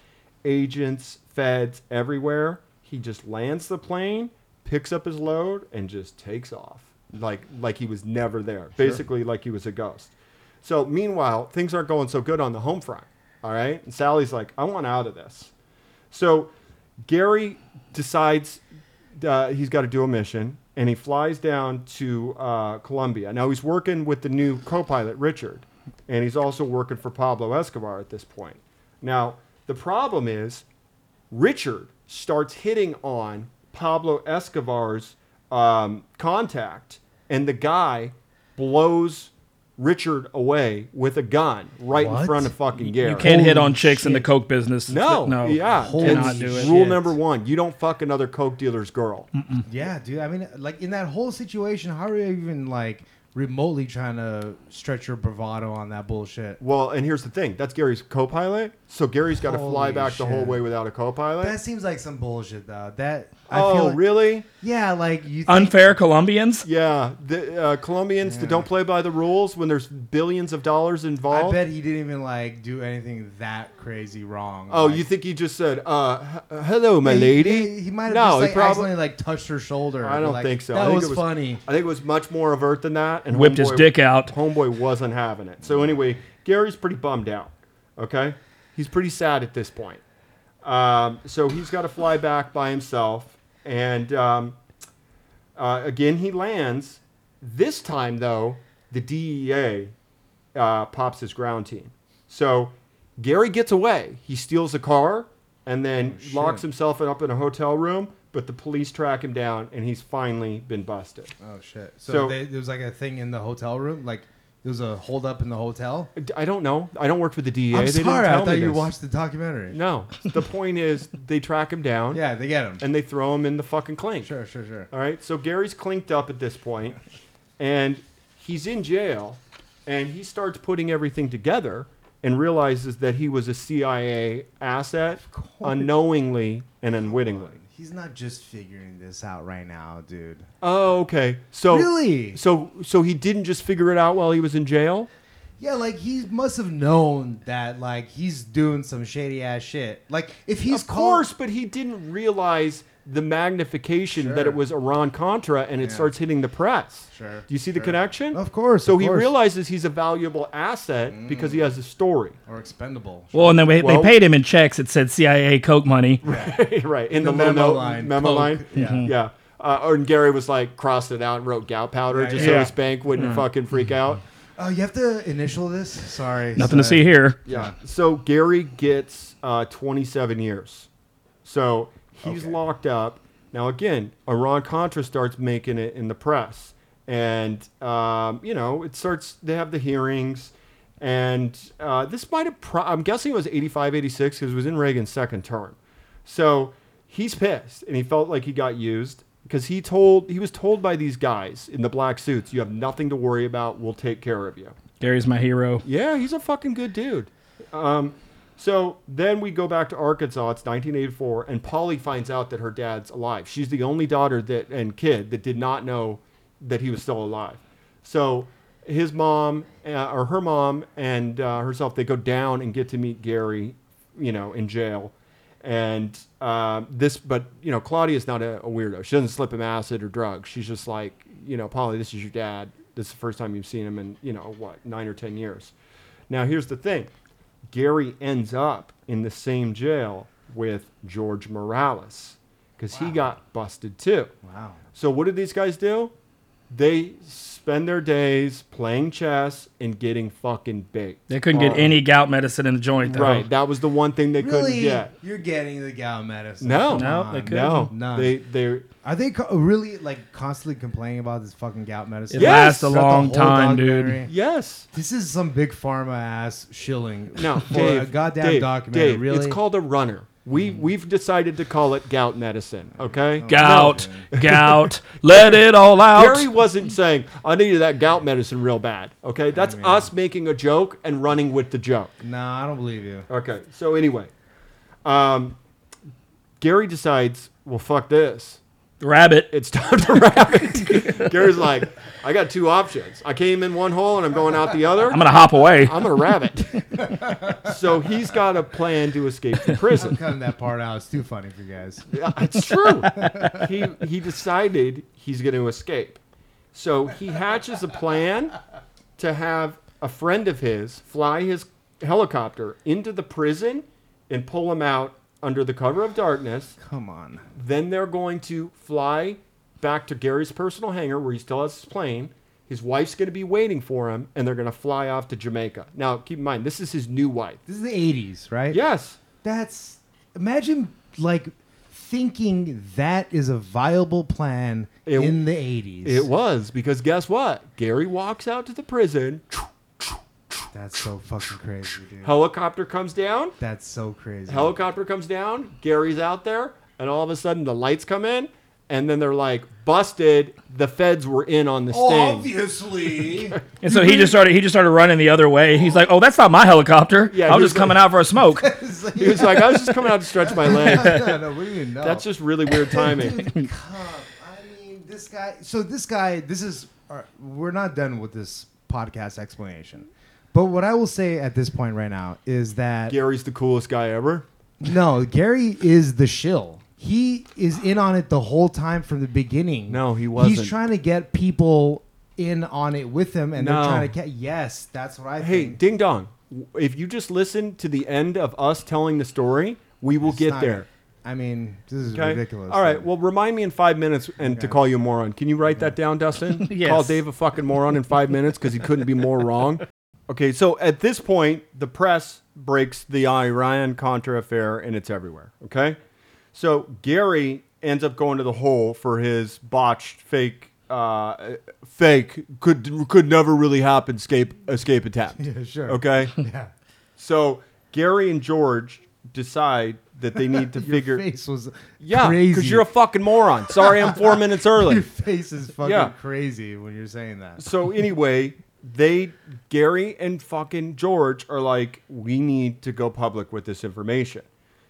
[SPEAKER 1] agents, feds everywhere. He just lands the plane, picks up his load, and just takes off. Like like he was never there. Basically like he was a ghost. So meanwhile, things aren't going so good on the home front. All right? And Sally's like, I want out of this. So Gary decides uh, he's got to do a mission, and he flies down to uh, Colombia. Now he's working with the new co-pilot Richard, and he's also working for Pablo Escobar at this point. Now the problem is Richard starts hitting on Pablo Escobar's um, contact, and the guy blows Richard away with a gun right in front of fucking Gary.
[SPEAKER 2] You can't hit on chicks in the coke business.
[SPEAKER 1] No,
[SPEAKER 2] no,
[SPEAKER 1] yeah,
[SPEAKER 3] Holy
[SPEAKER 2] cannot do it.
[SPEAKER 1] Rule number one: you don't fuck another coke dealer's girl.
[SPEAKER 3] Yeah, dude. I mean, like in that whole situation, how are you even like remotely trying to stretch your bravado on that bullshit?
[SPEAKER 1] Well, and here's the thing: that's Gary's co-pilot, so Gary's got to fly
[SPEAKER 3] Holy
[SPEAKER 1] back the whole
[SPEAKER 3] shit.
[SPEAKER 1] way without a co-pilot.
[SPEAKER 3] That seems like some bullshit, though. That I
[SPEAKER 1] oh,
[SPEAKER 3] feel like,
[SPEAKER 1] really?
[SPEAKER 3] Yeah, like you. Think,
[SPEAKER 2] Unfair Colombians.
[SPEAKER 1] Yeah, the uh, Colombians that don't play by the rules when there's billions of dollars involved.
[SPEAKER 3] I
[SPEAKER 1] involved.
[SPEAKER 3] bet he didn't even like do anything that crazy wrong.
[SPEAKER 1] Oh,
[SPEAKER 3] Like,
[SPEAKER 1] you think he just said, uh, h- "Hello, my
[SPEAKER 3] he-
[SPEAKER 1] lady"?
[SPEAKER 3] He, he might have
[SPEAKER 1] no,
[SPEAKER 3] just
[SPEAKER 1] he
[SPEAKER 3] like
[SPEAKER 1] probably.
[SPEAKER 3] accidentally like touched her shoulder.
[SPEAKER 1] I don't
[SPEAKER 3] Like,
[SPEAKER 1] think so.
[SPEAKER 3] That
[SPEAKER 1] I think
[SPEAKER 3] was,
[SPEAKER 1] it was-
[SPEAKER 3] funny.
[SPEAKER 1] I think it was much more overt than that, and
[SPEAKER 2] Whipped his
[SPEAKER 1] Homeboy-
[SPEAKER 2] dick out.
[SPEAKER 1] Homeboy wasn't having it. So anyway, Gary's pretty bummed out. Okay, he's pretty sad at this point. Um, so he's got to fly back by himself, and um, uh, again he lands. This time though, the DEA uh, pops his ground team. So Gary gets away. He steals a car and then
[SPEAKER 3] Oh,
[SPEAKER 1] locks himself up in a hotel room. But the police track him down, and he's finally been busted.
[SPEAKER 3] Oh shit! So,
[SPEAKER 1] So-
[SPEAKER 3] they, there was like a thing in the hotel room, like there was a hold up in the hotel.
[SPEAKER 1] I don't know. I don't work for the DEA.
[SPEAKER 3] I'm
[SPEAKER 1] They
[SPEAKER 3] sorry, I thought you
[SPEAKER 1] this.
[SPEAKER 3] watched the documentary.
[SPEAKER 1] No. the point is, they track him down
[SPEAKER 3] Yeah, they get him.
[SPEAKER 1] and they throw him in the fucking clink.
[SPEAKER 3] Sure, sure, sure.
[SPEAKER 1] All right. So Gary's clinked up at this point, and he's in jail, and he starts putting everything together and realizes that he was a CIA asset unknowingly and unwittingly.
[SPEAKER 3] He's not just figuring this out right now, dude.
[SPEAKER 1] Oh, okay. So
[SPEAKER 3] Really?
[SPEAKER 1] So so he didn't just figure it out while he was in jail.
[SPEAKER 3] Yeah, like he must have known that like he's doing some shady ass shit. Like if he's
[SPEAKER 1] of
[SPEAKER 3] called-
[SPEAKER 1] course, but he didn't realize the magnification that it was Iran Contra, and it
[SPEAKER 3] Yeah.
[SPEAKER 1] starts hitting the press.
[SPEAKER 3] Sure,
[SPEAKER 1] Do you see the connection?
[SPEAKER 3] Of course.
[SPEAKER 1] So
[SPEAKER 3] of
[SPEAKER 1] he
[SPEAKER 3] course.
[SPEAKER 1] realizes he's a valuable asset because he has a story.
[SPEAKER 3] or expendable.
[SPEAKER 2] Well, and then we,
[SPEAKER 1] Well-
[SPEAKER 2] they paid him in checks. It said CIA coke money.
[SPEAKER 1] right in the,
[SPEAKER 3] The
[SPEAKER 1] low
[SPEAKER 3] memo line,
[SPEAKER 1] Memo
[SPEAKER 3] Coke,
[SPEAKER 1] line.
[SPEAKER 3] yeah.
[SPEAKER 1] Yeah. Uh, and Gary was like crossed it out and wrote gout powder
[SPEAKER 3] Yeah,
[SPEAKER 1] just
[SPEAKER 3] yeah.
[SPEAKER 1] so his bank wouldn't fucking freak out.
[SPEAKER 3] Oh, you have to initial this. Sorry.
[SPEAKER 2] Nothing to see here.
[SPEAKER 1] Yeah. So Gary gets uh, 27 years. So he's
[SPEAKER 3] Okay.
[SPEAKER 1] locked up. Now, again, Iran Contra starts making it in the press. And, um, you know, it starts, they have the hearings. And uh, this might have, pro- I'm guessing it was 85, 86 because it was in Reagan's second term. So he's pissed and he felt like he got used because he told, he was told by these guys in the black suits, you have nothing to worry about. We'll take care of you.
[SPEAKER 2] Gary's my hero.
[SPEAKER 1] Yeah, he's a fucking good dude. Um, So then we go back to Arkansas. It's 1984, and Polly finds out that her dad's alive. She's the only daughter that and kid that did not know that he was still alive. So his mom uh, or her mom and uh, herself they go down and get to meet Gary, you know, in jail. And uh, this, but you know, Claudia's not a, a weirdo. She doesn't slip him acid or drugs. She's just like, you know, Polly, this is your dad. This is the first time you've seen him in, you know, what, nine or ten years. Now, here's the thing Gary ends up in the same jail with George Morales because he got busted too.
[SPEAKER 3] Wow.
[SPEAKER 1] So, what did these guys do? They spend their days playing chess and getting fucking baked.
[SPEAKER 2] They couldn't get
[SPEAKER 1] Oh,
[SPEAKER 2] any gout medicine in the joint, though.
[SPEAKER 1] Right. That was the one thing they couldn't
[SPEAKER 3] Really?
[SPEAKER 1] get.
[SPEAKER 3] You're getting the gout medicine.
[SPEAKER 1] No.
[SPEAKER 3] Come
[SPEAKER 2] No,
[SPEAKER 3] on.
[SPEAKER 2] they couldn't.
[SPEAKER 1] No,
[SPEAKER 3] None.
[SPEAKER 1] they they
[SPEAKER 3] Are they co- really like constantly complaining about this fucking gout medicine?
[SPEAKER 2] It
[SPEAKER 1] Yes!
[SPEAKER 2] lasts a
[SPEAKER 3] Throughout the
[SPEAKER 2] long
[SPEAKER 3] whole
[SPEAKER 2] time, dude.
[SPEAKER 1] yes.
[SPEAKER 3] This is some big pharma ass shilling.
[SPEAKER 1] No,
[SPEAKER 3] for
[SPEAKER 1] Dave,
[SPEAKER 3] a goddamn
[SPEAKER 1] Dave,
[SPEAKER 3] documentary.
[SPEAKER 1] Dave,
[SPEAKER 3] really?
[SPEAKER 1] It's called a runner. We we've decided to call it gout medicine. Okay.
[SPEAKER 2] Gout, gout, let it all out.
[SPEAKER 1] Gary wasn't saying I needed that gout medicine real bad. Okay, that's
[SPEAKER 3] mean-
[SPEAKER 1] us making a joke and running with the joke.
[SPEAKER 3] No, I don't believe you.
[SPEAKER 1] Okay, so anyway, um, Gary decides, well, fuck this.
[SPEAKER 2] Rabbit.
[SPEAKER 1] It's time to wrap it. Gary's like, I got two options. I came in one hole and I'm going out the other.
[SPEAKER 2] I'm gonna hop away.
[SPEAKER 1] I'm gonna rabbit. so he's got a plan to escape from
[SPEAKER 3] I'm
[SPEAKER 1] prison.
[SPEAKER 3] cutting that part out. It's too funny for you guys.
[SPEAKER 1] Yeah, it's true. he he decided he's going to escape. So he hatches a plan to have a friend of his fly his helicopter into the prison and pull him out under the cover of darkness.
[SPEAKER 3] Come on.
[SPEAKER 1] Then they're going to fly back to Gary's personal hangar where he still has his plane. His wife's going to be waiting for him, and they're going to fly off to Jamaica. Now, keep in mind, this is his new wife.
[SPEAKER 3] This is the 80s, right?
[SPEAKER 1] Yes.
[SPEAKER 3] That's imagine like thinking that is a viable plan
[SPEAKER 1] It-
[SPEAKER 3] in the 80s.
[SPEAKER 1] It was because guess what? Gary walks out to the prison.
[SPEAKER 3] That's so fucking crazy, dude.
[SPEAKER 1] Helicopter comes down.
[SPEAKER 3] That's so crazy.
[SPEAKER 1] Helicopter comes down. Gary's out there, and all of a sudden the lights come in, and then they're like, "Busted! The feds were in on the
[SPEAKER 3] Oh,
[SPEAKER 1] sting."
[SPEAKER 3] obviously.
[SPEAKER 2] And so he just started. He just started running the other way. He's like, "Oh, that's not my helicopter.
[SPEAKER 1] Yeah,
[SPEAKER 2] I was
[SPEAKER 1] he
[SPEAKER 2] just
[SPEAKER 1] was
[SPEAKER 2] coming out for a smoke."
[SPEAKER 1] He was like, "I was just coming out to stretch my leg."
[SPEAKER 3] no, no, what do you know?
[SPEAKER 1] That's just really weird timing.
[SPEAKER 3] Dude. I mean, this guy. So this guy. This is. all right, we're not done with this podcast explanation. But what I will say at this point right now is that
[SPEAKER 1] Gary's the coolest guy ever.
[SPEAKER 3] no, Gary is the shill. He is in on it the whole time from the beginning.
[SPEAKER 1] No, he wasn't.
[SPEAKER 3] He's trying to get people in on it with him, and
[SPEAKER 1] No.
[SPEAKER 3] they're trying to get. Yes, that's what I think.
[SPEAKER 1] Hey,
[SPEAKER 3] think.
[SPEAKER 1] ding dong! If you just listen to the end of us telling the story, we will
[SPEAKER 3] It's
[SPEAKER 1] get
[SPEAKER 3] not-
[SPEAKER 1] there.
[SPEAKER 3] I mean, this is
[SPEAKER 1] Okay.
[SPEAKER 3] ridiculous.
[SPEAKER 1] All right. Well, remind me in five minutes and to call you a moron. Can you write that down, Dustin?
[SPEAKER 2] Yes.
[SPEAKER 1] Call Dave a fucking moron in five minutes because he couldn't be more wrong. Okay. So at this point, the press breaks the Iran Contra affair and it's everywhere. Okay. So Gary ends up going to the hole for his botched fake. Uh, fake could could never really happen escape escape attempt.
[SPEAKER 3] Yeah, sure.
[SPEAKER 1] Okay.
[SPEAKER 3] yeah.
[SPEAKER 1] So Gary and George decide that they need to
[SPEAKER 3] Your
[SPEAKER 1] figure.
[SPEAKER 3] face was
[SPEAKER 1] Yeah, because you're a fucking moron. Sorry, I'm four minutes early.
[SPEAKER 3] Your face is fucking
[SPEAKER 1] Yeah.
[SPEAKER 3] crazy when you're saying that.
[SPEAKER 1] So anyway, they Gary and fucking George are like, we need to go public with this information.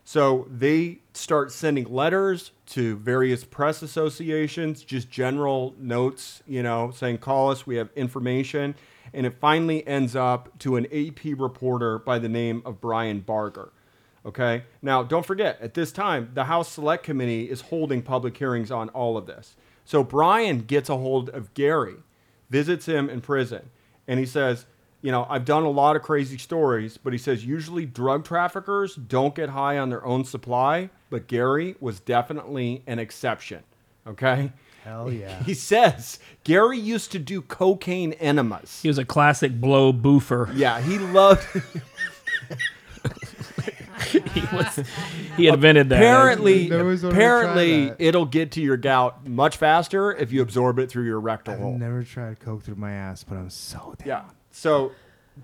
[SPEAKER 1] So they start sending letters to various press associations, just general notes, you know, saying call us, we have information. And it finally ends up to an AP reporter by the name of Brian Barger. Okay. Now, don't forget, at this time, the House Select Committee is holding public hearings on all of this. So Brian gets a hold of Gary, visits him in prison, and he says, You know, I've done a lot of crazy stories, but he says usually drug traffickers don't get high on their own supply, but Gary was definitely an exception. Okay.
[SPEAKER 3] Hell yeah.
[SPEAKER 1] He says Gary used to do cocaine enemas.
[SPEAKER 2] He was a classic blow boofer.
[SPEAKER 1] Yeah, he loved.
[SPEAKER 2] he was. He invented that.
[SPEAKER 1] apparently,
[SPEAKER 3] Never was gonna try
[SPEAKER 1] apparently,
[SPEAKER 3] that.
[SPEAKER 1] it'll get to your gout much faster if you absorb it through your rectal
[SPEAKER 3] I've
[SPEAKER 1] hole.
[SPEAKER 3] never tried coke through my ass, but I'm so down.
[SPEAKER 1] Yeah. So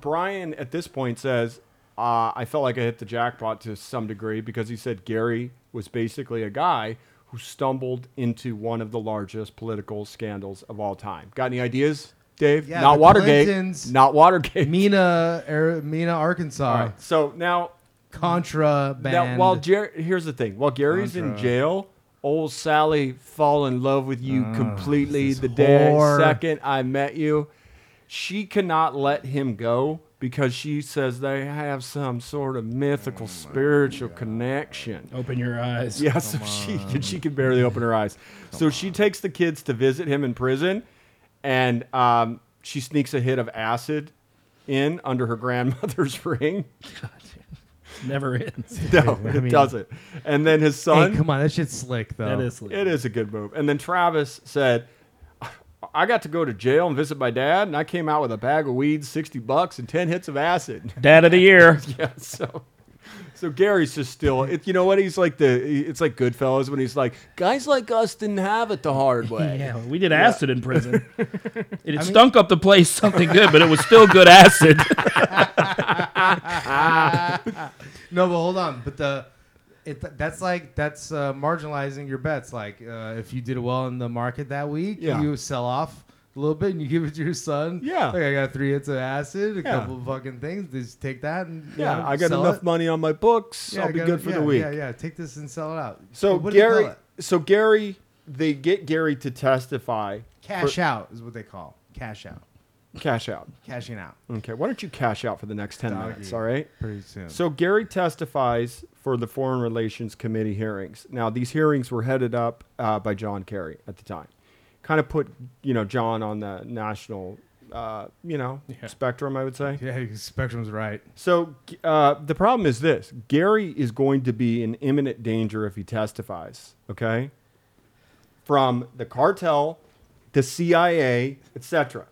[SPEAKER 1] Brian at this point says, uh, I felt like I hit the jackpot to some degree because he said Gary was basically a guy who stumbled into one of the largest political scandals of all time. Got any ideas, Dave?
[SPEAKER 3] Yeah,
[SPEAKER 1] Not
[SPEAKER 3] the
[SPEAKER 1] Watergate.
[SPEAKER 3] Clintons-
[SPEAKER 1] Not Watergate.
[SPEAKER 3] Mena, Ar- Mena, Arkansas.
[SPEAKER 1] All right. So now
[SPEAKER 3] contraband.
[SPEAKER 1] Now, while Jer- here's the thing: while Gary's in jail, old Sally fall in love with you
[SPEAKER 3] Ah,
[SPEAKER 1] completely
[SPEAKER 3] this
[SPEAKER 1] the day
[SPEAKER 3] whore.
[SPEAKER 1] second I met you. She cannot let him go because she says they have some sort of
[SPEAKER 3] Oh
[SPEAKER 1] mythical spiritual connection.
[SPEAKER 2] Open your eyes.
[SPEAKER 1] Yeah, so she can, she can barely open her eyes. so she takes the kids to visit him in prison, and um, she sneaks a hit of acid in under her grandmother's ring.
[SPEAKER 2] Never ends.
[SPEAKER 1] No,
[SPEAKER 3] I
[SPEAKER 1] it doesn't. And then his son.
[SPEAKER 3] hey, come on, that shit's slick though.
[SPEAKER 2] That is.
[SPEAKER 1] It is a good move. And then Travis said, I got to go to jail and visit my dad, and I came out with a bag of weed, 60 bucks, and 10 hits of acid.
[SPEAKER 2] Dad of the year.
[SPEAKER 1] yeah, so. So Gary's just still, it, you know what? He's like the, it's like Goodfellas when he's like, guys like us didn't have it the hard way.
[SPEAKER 2] Yeah, we did acid in prison. It had stunk up the place something good, but it was still good acid.
[SPEAKER 3] No, but hold on. But the it that's like that's uh, marginalizing your bets. Like uh, if you did well in the market that week,
[SPEAKER 1] Yeah.
[SPEAKER 3] you sell off a little bit and you give it to your son.
[SPEAKER 1] Yeah.
[SPEAKER 3] like I got three hits of acid, a
[SPEAKER 1] Yeah.
[SPEAKER 3] couple of fucking things. Just take that and
[SPEAKER 1] Yeah,
[SPEAKER 3] know,
[SPEAKER 1] I got enough
[SPEAKER 3] it.
[SPEAKER 1] money on my books.
[SPEAKER 3] Yeah,
[SPEAKER 1] I'll
[SPEAKER 3] I
[SPEAKER 1] be
[SPEAKER 3] got
[SPEAKER 1] good for
[SPEAKER 3] yeah,
[SPEAKER 1] the week.
[SPEAKER 3] Yeah, yeah. Take this and sell it out.
[SPEAKER 1] So
[SPEAKER 3] What do they call
[SPEAKER 1] Gary, so Gary, they get Gary to testify.
[SPEAKER 3] cash
[SPEAKER 1] for-
[SPEAKER 3] out is what they call cash out,
[SPEAKER 1] Cash out.
[SPEAKER 3] cashing out.
[SPEAKER 1] Okay, why don't you cash out for the next 10
[SPEAKER 3] Doggy.
[SPEAKER 1] minutes, all right?
[SPEAKER 3] Pretty soon.
[SPEAKER 1] So Gary testifies for the Foreign Relations Committee hearings. Now, these hearings were headed up uh, by John Kerry at the time. Kind of put, you know, John on the national, uh, you know,
[SPEAKER 2] Yeah.
[SPEAKER 1] spectrum, I would say.
[SPEAKER 3] yeah, Spectrum's right.
[SPEAKER 1] So uh, the problem is this: Gary is going to be in imminent danger if he testifies. Okay, from the cartel, the CIA, etc.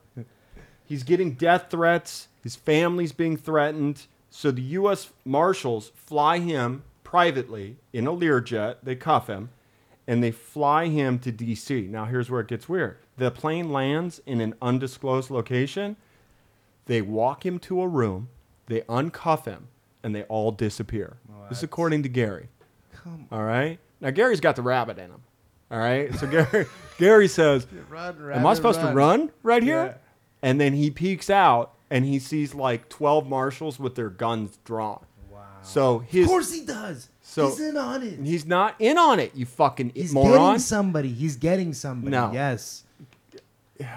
[SPEAKER 1] He's getting death threats. His family's being threatened. So the U.S. Marshals fly him privately in a Learjet. They cuff him, and they fly him to D.C. Now here's where it gets weird. The plane lands in an undisclosed location. They walk him to a room, they uncuff him, and they all disappear.
[SPEAKER 3] Well,
[SPEAKER 1] this is according to Gary.
[SPEAKER 3] Come
[SPEAKER 1] All right. Now Gary's got the rabbit in him. All right. So Gary, Gary says,
[SPEAKER 3] Run,
[SPEAKER 1] "Am I
[SPEAKER 3] rabbit,
[SPEAKER 1] supposed to run right here?"
[SPEAKER 3] Yeah.
[SPEAKER 1] And then he peeks out and he sees like twelve marshals with their guns drawn.
[SPEAKER 3] Wow.
[SPEAKER 1] So his
[SPEAKER 4] Of course he does.
[SPEAKER 1] So-
[SPEAKER 4] He's in on it.
[SPEAKER 1] he's not in on it. You fucking
[SPEAKER 4] He's
[SPEAKER 1] moron.
[SPEAKER 4] getting somebody. He's getting somebody.
[SPEAKER 1] No.
[SPEAKER 4] Yes.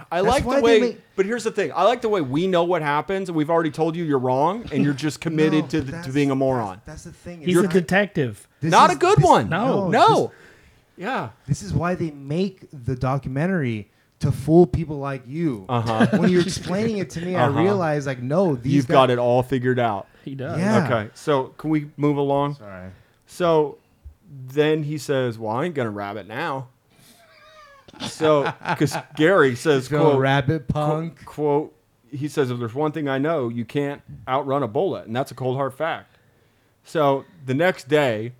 [SPEAKER 1] I
[SPEAKER 4] That's
[SPEAKER 1] like
[SPEAKER 4] why
[SPEAKER 1] the way,
[SPEAKER 4] make-
[SPEAKER 1] but here's the thing: I like the way we know what happens, and we've already told you you're wrong, and you're just committed
[SPEAKER 4] No,
[SPEAKER 1] to, the, to being a moron.
[SPEAKER 4] That's, that's the thing.
[SPEAKER 2] He's
[SPEAKER 4] It's
[SPEAKER 2] a detective.
[SPEAKER 4] this
[SPEAKER 1] Not
[SPEAKER 4] is-
[SPEAKER 1] a good
[SPEAKER 4] this-
[SPEAKER 1] one.
[SPEAKER 2] No.
[SPEAKER 1] no. yeah.
[SPEAKER 3] This is why they make the documentary to fool people like you.
[SPEAKER 1] Uh-huh.
[SPEAKER 3] When you're explaining it to me,
[SPEAKER 1] Uh-huh.
[SPEAKER 3] I realize like, no, these
[SPEAKER 1] You've
[SPEAKER 3] guys-
[SPEAKER 1] got it all figured out.
[SPEAKER 2] He does.
[SPEAKER 3] Yeah.
[SPEAKER 1] Okay. So can we move along?
[SPEAKER 3] Sorry.
[SPEAKER 1] So then he says, "Well, I ain't gonna rabbit now." So because Gary says,
[SPEAKER 3] Go
[SPEAKER 1] "quote,
[SPEAKER 3] rabbit
[SPEAKER 1] quote,
[SPEAKER 3] punk.
[SPEAKER 1] quote," he says, "If there's one thing I know, you can't outrun a bullet, and that's a cold hard fact." So the next day,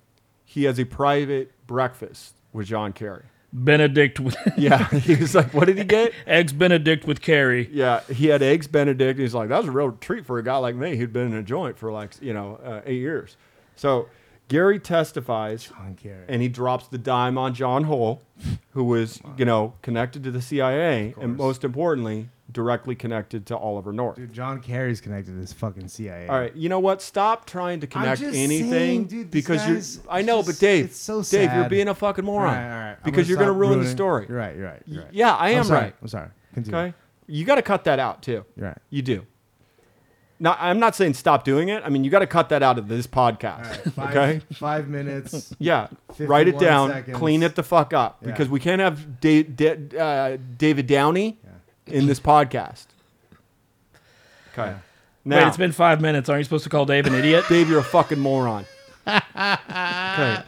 [SPEAKER 1] he has a private breakfast with John Kerry.
[SPEAKER 2] Benedict with
[SPEAKER 1] Yeah, he was like, "What did he get?"
[SPEAKER 2] eggs Benedict with Kerry.
[SPEAKER 1] Yeah, he had eggs Benedict. He's like, that was a real treat for a guy like me who'd been in a joint for like you know uh, eight years. So Gary testifies,
[SPEAKER 3] John Kerry.
[SPEAKER 1] and he drops the dime on John Hull, who was you know connected to the CIA, and most importantly, directly connected to Oliver North.
[SPEAKER 3] Dude, John Kerry's connected to this fucking CIA.
[SPEAKER 1] All right, you know what? Stop trying to connect
[SPEAKER 3] just
[SPEAKER 1] anything
[SPEAKER 3] saying, dude,
[SPEAKER 1] because
[SPEAKER 3] guys-
[SPEAKER 1] you're. I know,
[SPEAKER 3] it's
[SPEAKER 1] but Dave,
[SPEAKER 3] it's so
[SPEAKER 1] Dave, you're being a fucking moron.
[SPEAKER 3] right, all right. I'm
[SPEAKER 1] Because you're gonna
[SPEAKER 3] stop
[SPEAKER 1] ruin the
[SPEAKER 3] ruining-
[SPEAKER 1] story.
[SPEAKER 3] You're right. You're right. You're right.
[SPEAKER 1] Yeah, I am
[SPEAKER 3] I'm sorry,
[SPEAKER 1] right.
[SPEAKER 3] I'm sorry. Continue.
[SPEAKER 1] Okay, you got to cut that out too.
[SPEAKER 3] You're right.
[SPEAKER 1] You do. Not, I'm not saying stop doing it. I mean, you got to cut that out of this podcast.
[SPEAKER 3] All right. Five,
[SPEAKER 1] okay.
[SPEAKER 3] Five minutes.
[SPEAKER 1] Yeah. Write it down.
[SPEAKER 3] seconds.
[SPEAKER 1] Clean it the fuck up
[SPEAKER 3] Yeah.
[SPEAKER 1] because we can't have da- da- uh, David Downey in this podcast. Okay.
[SPEAKER 3] Yeah.
[SPEAKER 1] Now,
[SPEAKER 2] Wait, it's been five minutes. Aren't you supposed to call Dave an idiot?
[SPEAKER 1] Dave, you're a fucking moron. okay.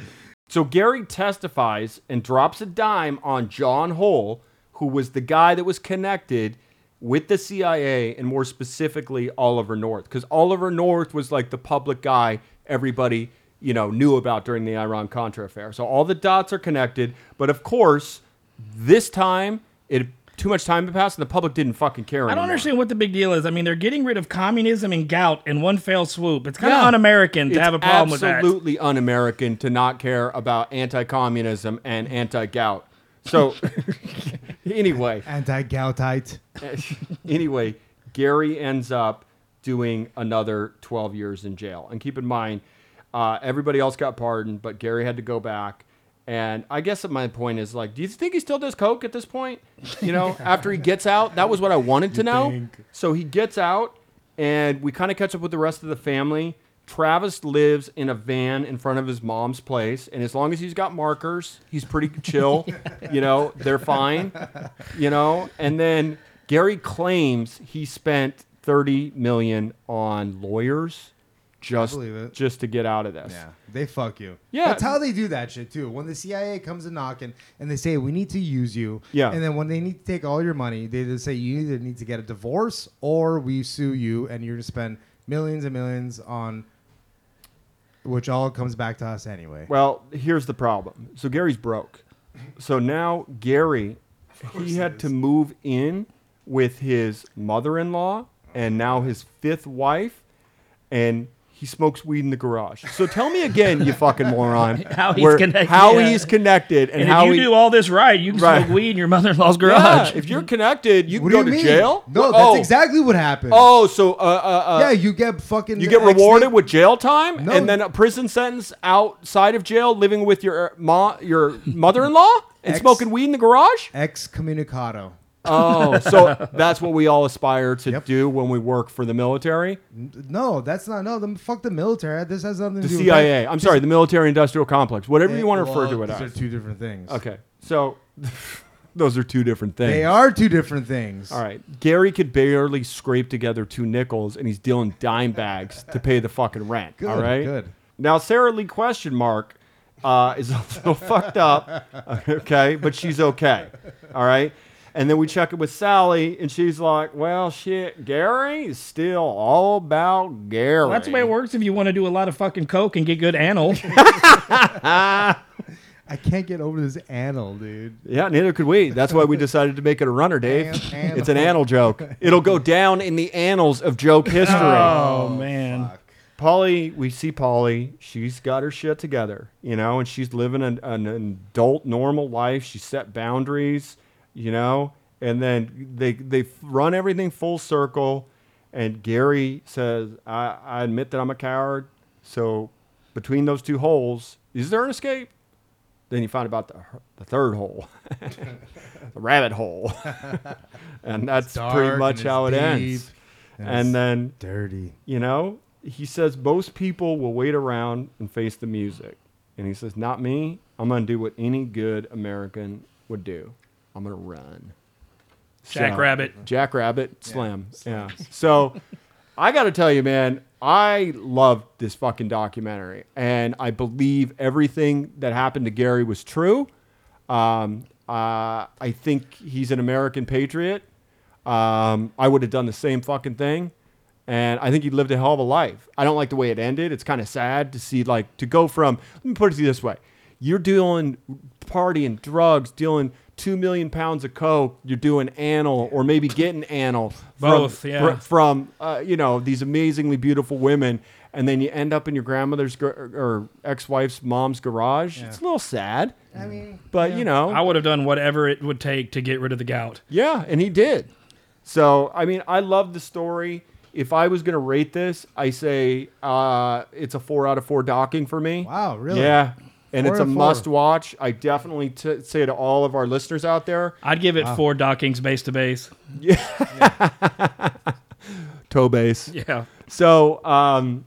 [SPEAKER 1] So Gary testifies and drops a dime on John Hull, who was the guy that was connected with the CIA and more specifically Oliver North. Because Oliver North was like the public guy everybody, you know, knew about during the Iran Contra affair. So all the dots are connected. But of course, this time it too much time had passed and the public didn't fucking care
[SPEAKER 2] I don't understand what the big deal is. I mean, they're getting rid of communism and gout in one fell swoop. It's kind of
[SPEAKER 1] Yeah.
[SPEAKER 2] un-American to
[SPEAKER 1] It's
[SPEAKER 2] have a problem with that.
[SPEAKER 1] absolutely un-American to not care about anti-communism and anti-gout. So, anyway,
[SPEAKER 3] Anti-goutite.
[SPEAKER 1] anyway, Gary ends up doing another 12 years in jail. And keep in mind, uh, everybody else got pardoned, but Gary had to go back. And I guess my point is like, do you think he still does coke at this point? You know, after he gets out, that was what I wanted to know. So he gets out, and we kind of catch up with the rest of the family. Travis lives in a van in front of his mom's place, and as long as he's got markers, he's pretty chill. you know, they're fine. You know, and then Gary claims he spent thirty million on lawyers just just to get out of this.
[SPEAKER 3] Yeah, they fuck you.
[SPEAKER 1] Yeah.
[SPEAKER 3] that's how they do that shit too. When the CIA comes a knocking and they say we need to use you,
[SPEAKER 1] Yeah.
[SPEAKER 3] and then when they need to take all your money, they just say you either need to get a divorce or we sue you, and you're gonna spend millions and millions on, which all comes back to us anyway.
[SPEAKER 1] Well, here's the problem. So Gary's broke. So now Gary, he had to move in with his mother-in-law and now his fifth wife, and he smokes weed in the garage. So tell me again, you fucking moron,
[SPEAKER 2] How he's
[SPEAKER 1] where-
[SPEAKER 2] connected,
[SPEAKER 1] How
[SPEAKER 2] yeah.
[SPEAKER 1] he's connected, and,
[SPEAKER 2] And,
[SPEAKER 1] how
[SPEAKER 2] if you
[SPEAKER 1] he,
[SPEAKER 2] do all this right, you can
[SPEAKER 1] Right.
[SPEAKER 2] smoke weed in your mother-in-law's
[SPEAKER 1] Yeah,
[SPEAKER 2] garage.
[SPEAKER 1] if you're connected, you
[SPEAKER 3] what
[SPEAKER 1] can go
[SPEAKER 3] you
[SPEAKER 1] to
[SPEAKER 3] mean?
[SPEAKER 1] jail.
[SPEAKER 3] No,
[SPEAKER 1] Well,
[SPEAKER 3] that's
[SPEAKER 1] oh,
[SPEAKER 3] exactly what happened.
[SPEAKER 1] Oh, so uh, uh, uh,
[SPEAKER 3] yeah, you get fucking.
[SPEAKER 1] You get
[SPEAKER 3] ex-
[SPEAKER 1] rewarded with jail time
[SPEAKER 3] No.
[SPEAKER 1] and then a prison sentence outside of jail, living with your ma- your mother-in-law and
[SPEAKER 3] Ex-
[SPEAKER 1] smoking weed in the garage.
[SPEAKER 3] excommunicado.
[SPEAKER 1] Oh, so that's what we all aspire to
[SPEAKER 3] Yep.
[SPEAKER 1] do when we work for the military,
[SPEAKER 3] No, that's not. No, the, fuck the military. This has nothing to do with
[SPEAKER 1] the
[SPEAKER 3] do
[SPEAKER 1] CIA. I'm sorry, the military-industrial complex, whatever
[SPEAKER 3] that.
[SPEAKER 1] you want to
[SPEAKER 3] Well,
[SPEAKER 1] refer to it
[SPEAKER 3] these
[SPEAKER 1] as.
[SPEAKER 3] are two different things.
[SPEAKER 1] Okay, so those are two different things.
[SPEAKER 3] They are two different things.
[SPEAKER 1] All right, Gary could barely scrape together two nickels, and he's dealing dime bags to pay the fucking rent.
[SPEAKER 3] Good.
[SPEAKER 1] all right,
[SPEAKER 3] Good.
[SPEAKER 1] Now, Sarah Lee question mark uh, is a little fucked up, okay, but she's okay. All right. And then we check it with Sally, and she's like, "Well, shit, Gary is still all about Gary."
[SPEAKER 2] Well, that's the way it works if you want to do a lot of fucking coke and get good anal.
[SPEAKER 3] I can't get over this anal, dude.
[SPEAKER 1] Yeah, neither could we. That's why we decided to make it a runner, Dave.
[SPEAKER 3] An- anal.
[SPEAKER 1] It's an anal joke. It'll go down in the annals of joke oh, history.
[SPEAKER 2] oh man,
[SPEAKER 1] Polly, we see Polly. She's got her shit together, you know, and she's living an, an adult, normal life. She set boundaries, you know, and then they they run everything full circle. And Gary says, I, "I admit that I'm a coward. So between those two holes, is there an escape?" Then you find about the, the third hole, the rabbit hole, and that's pretty much how it
[SPEAKER 3] deep
[SPEAKER 1] ends.
[SPEAKER 3] and
[SPEAKER 1] And then
[SPEAKER 3] Dirty.
[SPEAKER 1] you know, he says most people will wait around and face the music. And he says, not me. I'm going to do what any good American would do. I'm going to run.
[SPEAKER 2] Jack
[SPEAKER 1] So-
[SPEAKER 2] Rabbit.
[SPEAKER 1] Jack Rabbit, Slim. Yeah. So I got to tell you, man, I loved this fucking documentary. And I believe everything that happened to Gary was true. Um, uh, I think he's an American patriot. Um, I would have done the same fucking thing. And I think he lived a hell of a life. I don't like the way it ended. It's kind of sad to see, like, to go from, let me put it this way you're doing partying, drugs, dealing two million pounds of coke, you're doing anal or maybe getting anal. from-
[SPEAKER 2] Both, yeah.
[SPEAKER 1] fr- From, uh, you know, these amazingly beautiful women. And then you end up in your grandmother's gar- or ex wife's mom's garage. It's a little sad.
[SPEAKER 3] I mean,
[SPEAKER 1] But, you know.
[SPEAKER 2] I would have done whatever it would take to get rid of the gout.
[SPEAKER 1] Yeah, and he did. So, I mean, I love the story. If I was going to rate this, I say uh, it's a four out of four docking for me.
[SPEAKER 3] Wow, really?
[SPEAKER 1] Yeah. And
[SPEAKER 3] Four
[SPEAKER 1] it's a
[SPEAKER 3] out four.
[SPEAKER 1] must watch. I definitely t- say to all of our listeners out there
[SPEAKER 2] I'd give it four dockings base to base.
[SPEAKER 1] toe base.
[SPEAKER 2] Yeah.
[SPEAKER 1] So, um,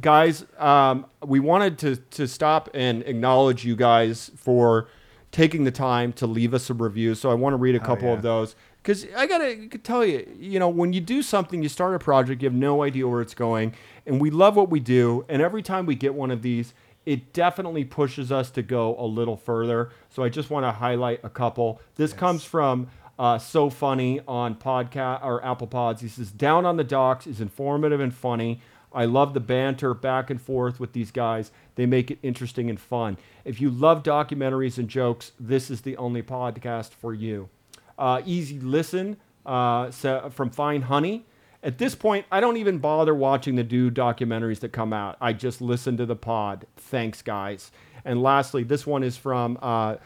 [SPEAKER 1] guys, um, we wanted to, to stop and acknowledge you guys for taking the time to leave us a review. So, I want to read a couple
[SPEAKER 3] yeah.
[SPEAKER 1] of those because I got to tell you, you know, when you do something, you start a project, you have no idea where it's going, and we love what we do. And every time we get one of these, it definitely pushes us to go a little further. So, I just want to highlight a couple. This comes from uh, so funny on podcast or Apple Pods. He says, "Down on the Docs is informative and funny. I love the banter back and forth with these guys. They make it interesting and fun. If you love documentaries and jokes, this is the only podcast for you. Uh, easy listen uh, so, from Fine Honey. At this point, I don't even bother watching the new documentaries that come out. I just listen to the pod. Thanks, guys. And lastly, this one is from uh,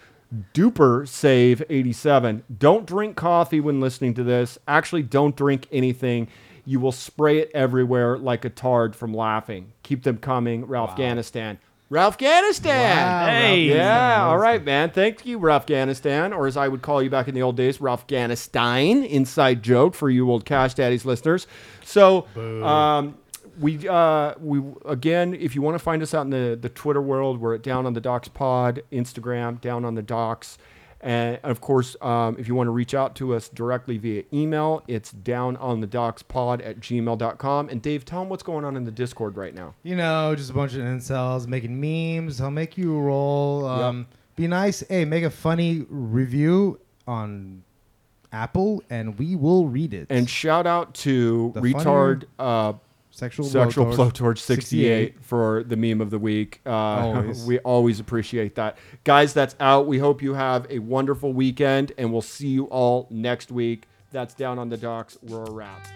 [SPEAKER 1] Duper Save 87. Don't drink coffee when listening to this. Actually, don't drink anything. you will spray it everywhere like a tard from laughing. Keep them coming, Ralph Afghanistan. Ralph Afghanistan.
[SPEAKER 3] Wow,
[SPEAKER 2] Hey.
[SPEAKER 3] Ralph
[SPEAKER 1] Yeah, all right, man. Thank you, Ralph Afghanistan, or as I would call you back in the old days, Ralph Afghanistan. Inside joke for you old Cash Daddies listeners. So, um, we uh, we again, if you want to find us out in the the Twitter world, we're at Down on the Docs Pod, Instagram, Down on the Docs. And of course, um, if you want to reach out to us directly via email, it's down on the docs pod at gmail.com. And Dave, tell them what's going on in the Discord right now.
[SPEAKER 3] You know, just a bunch of incels making memes. I'll make you roll. Um, Be nice. Hey, make a funny review on Apple, and we will read it.
[SPEAKER 1] And shout out to
[SPEAKER 3] The
[SPEAKER 1] retard uh,
[SPEAKER 3] sexual
[SPEAKER 1] sexual
[SPEAKER 3] blowtorch
[SPEAKER 1] blowtorch 68 for the meme of the week. Uh,
[SPEAKER 3] Always.
[SPEAKER 1] we always appreciate that, guys. That's out. We hope you have a wonderful weekend, and we'll see you all next week. That's down on the docs. We're a wrap.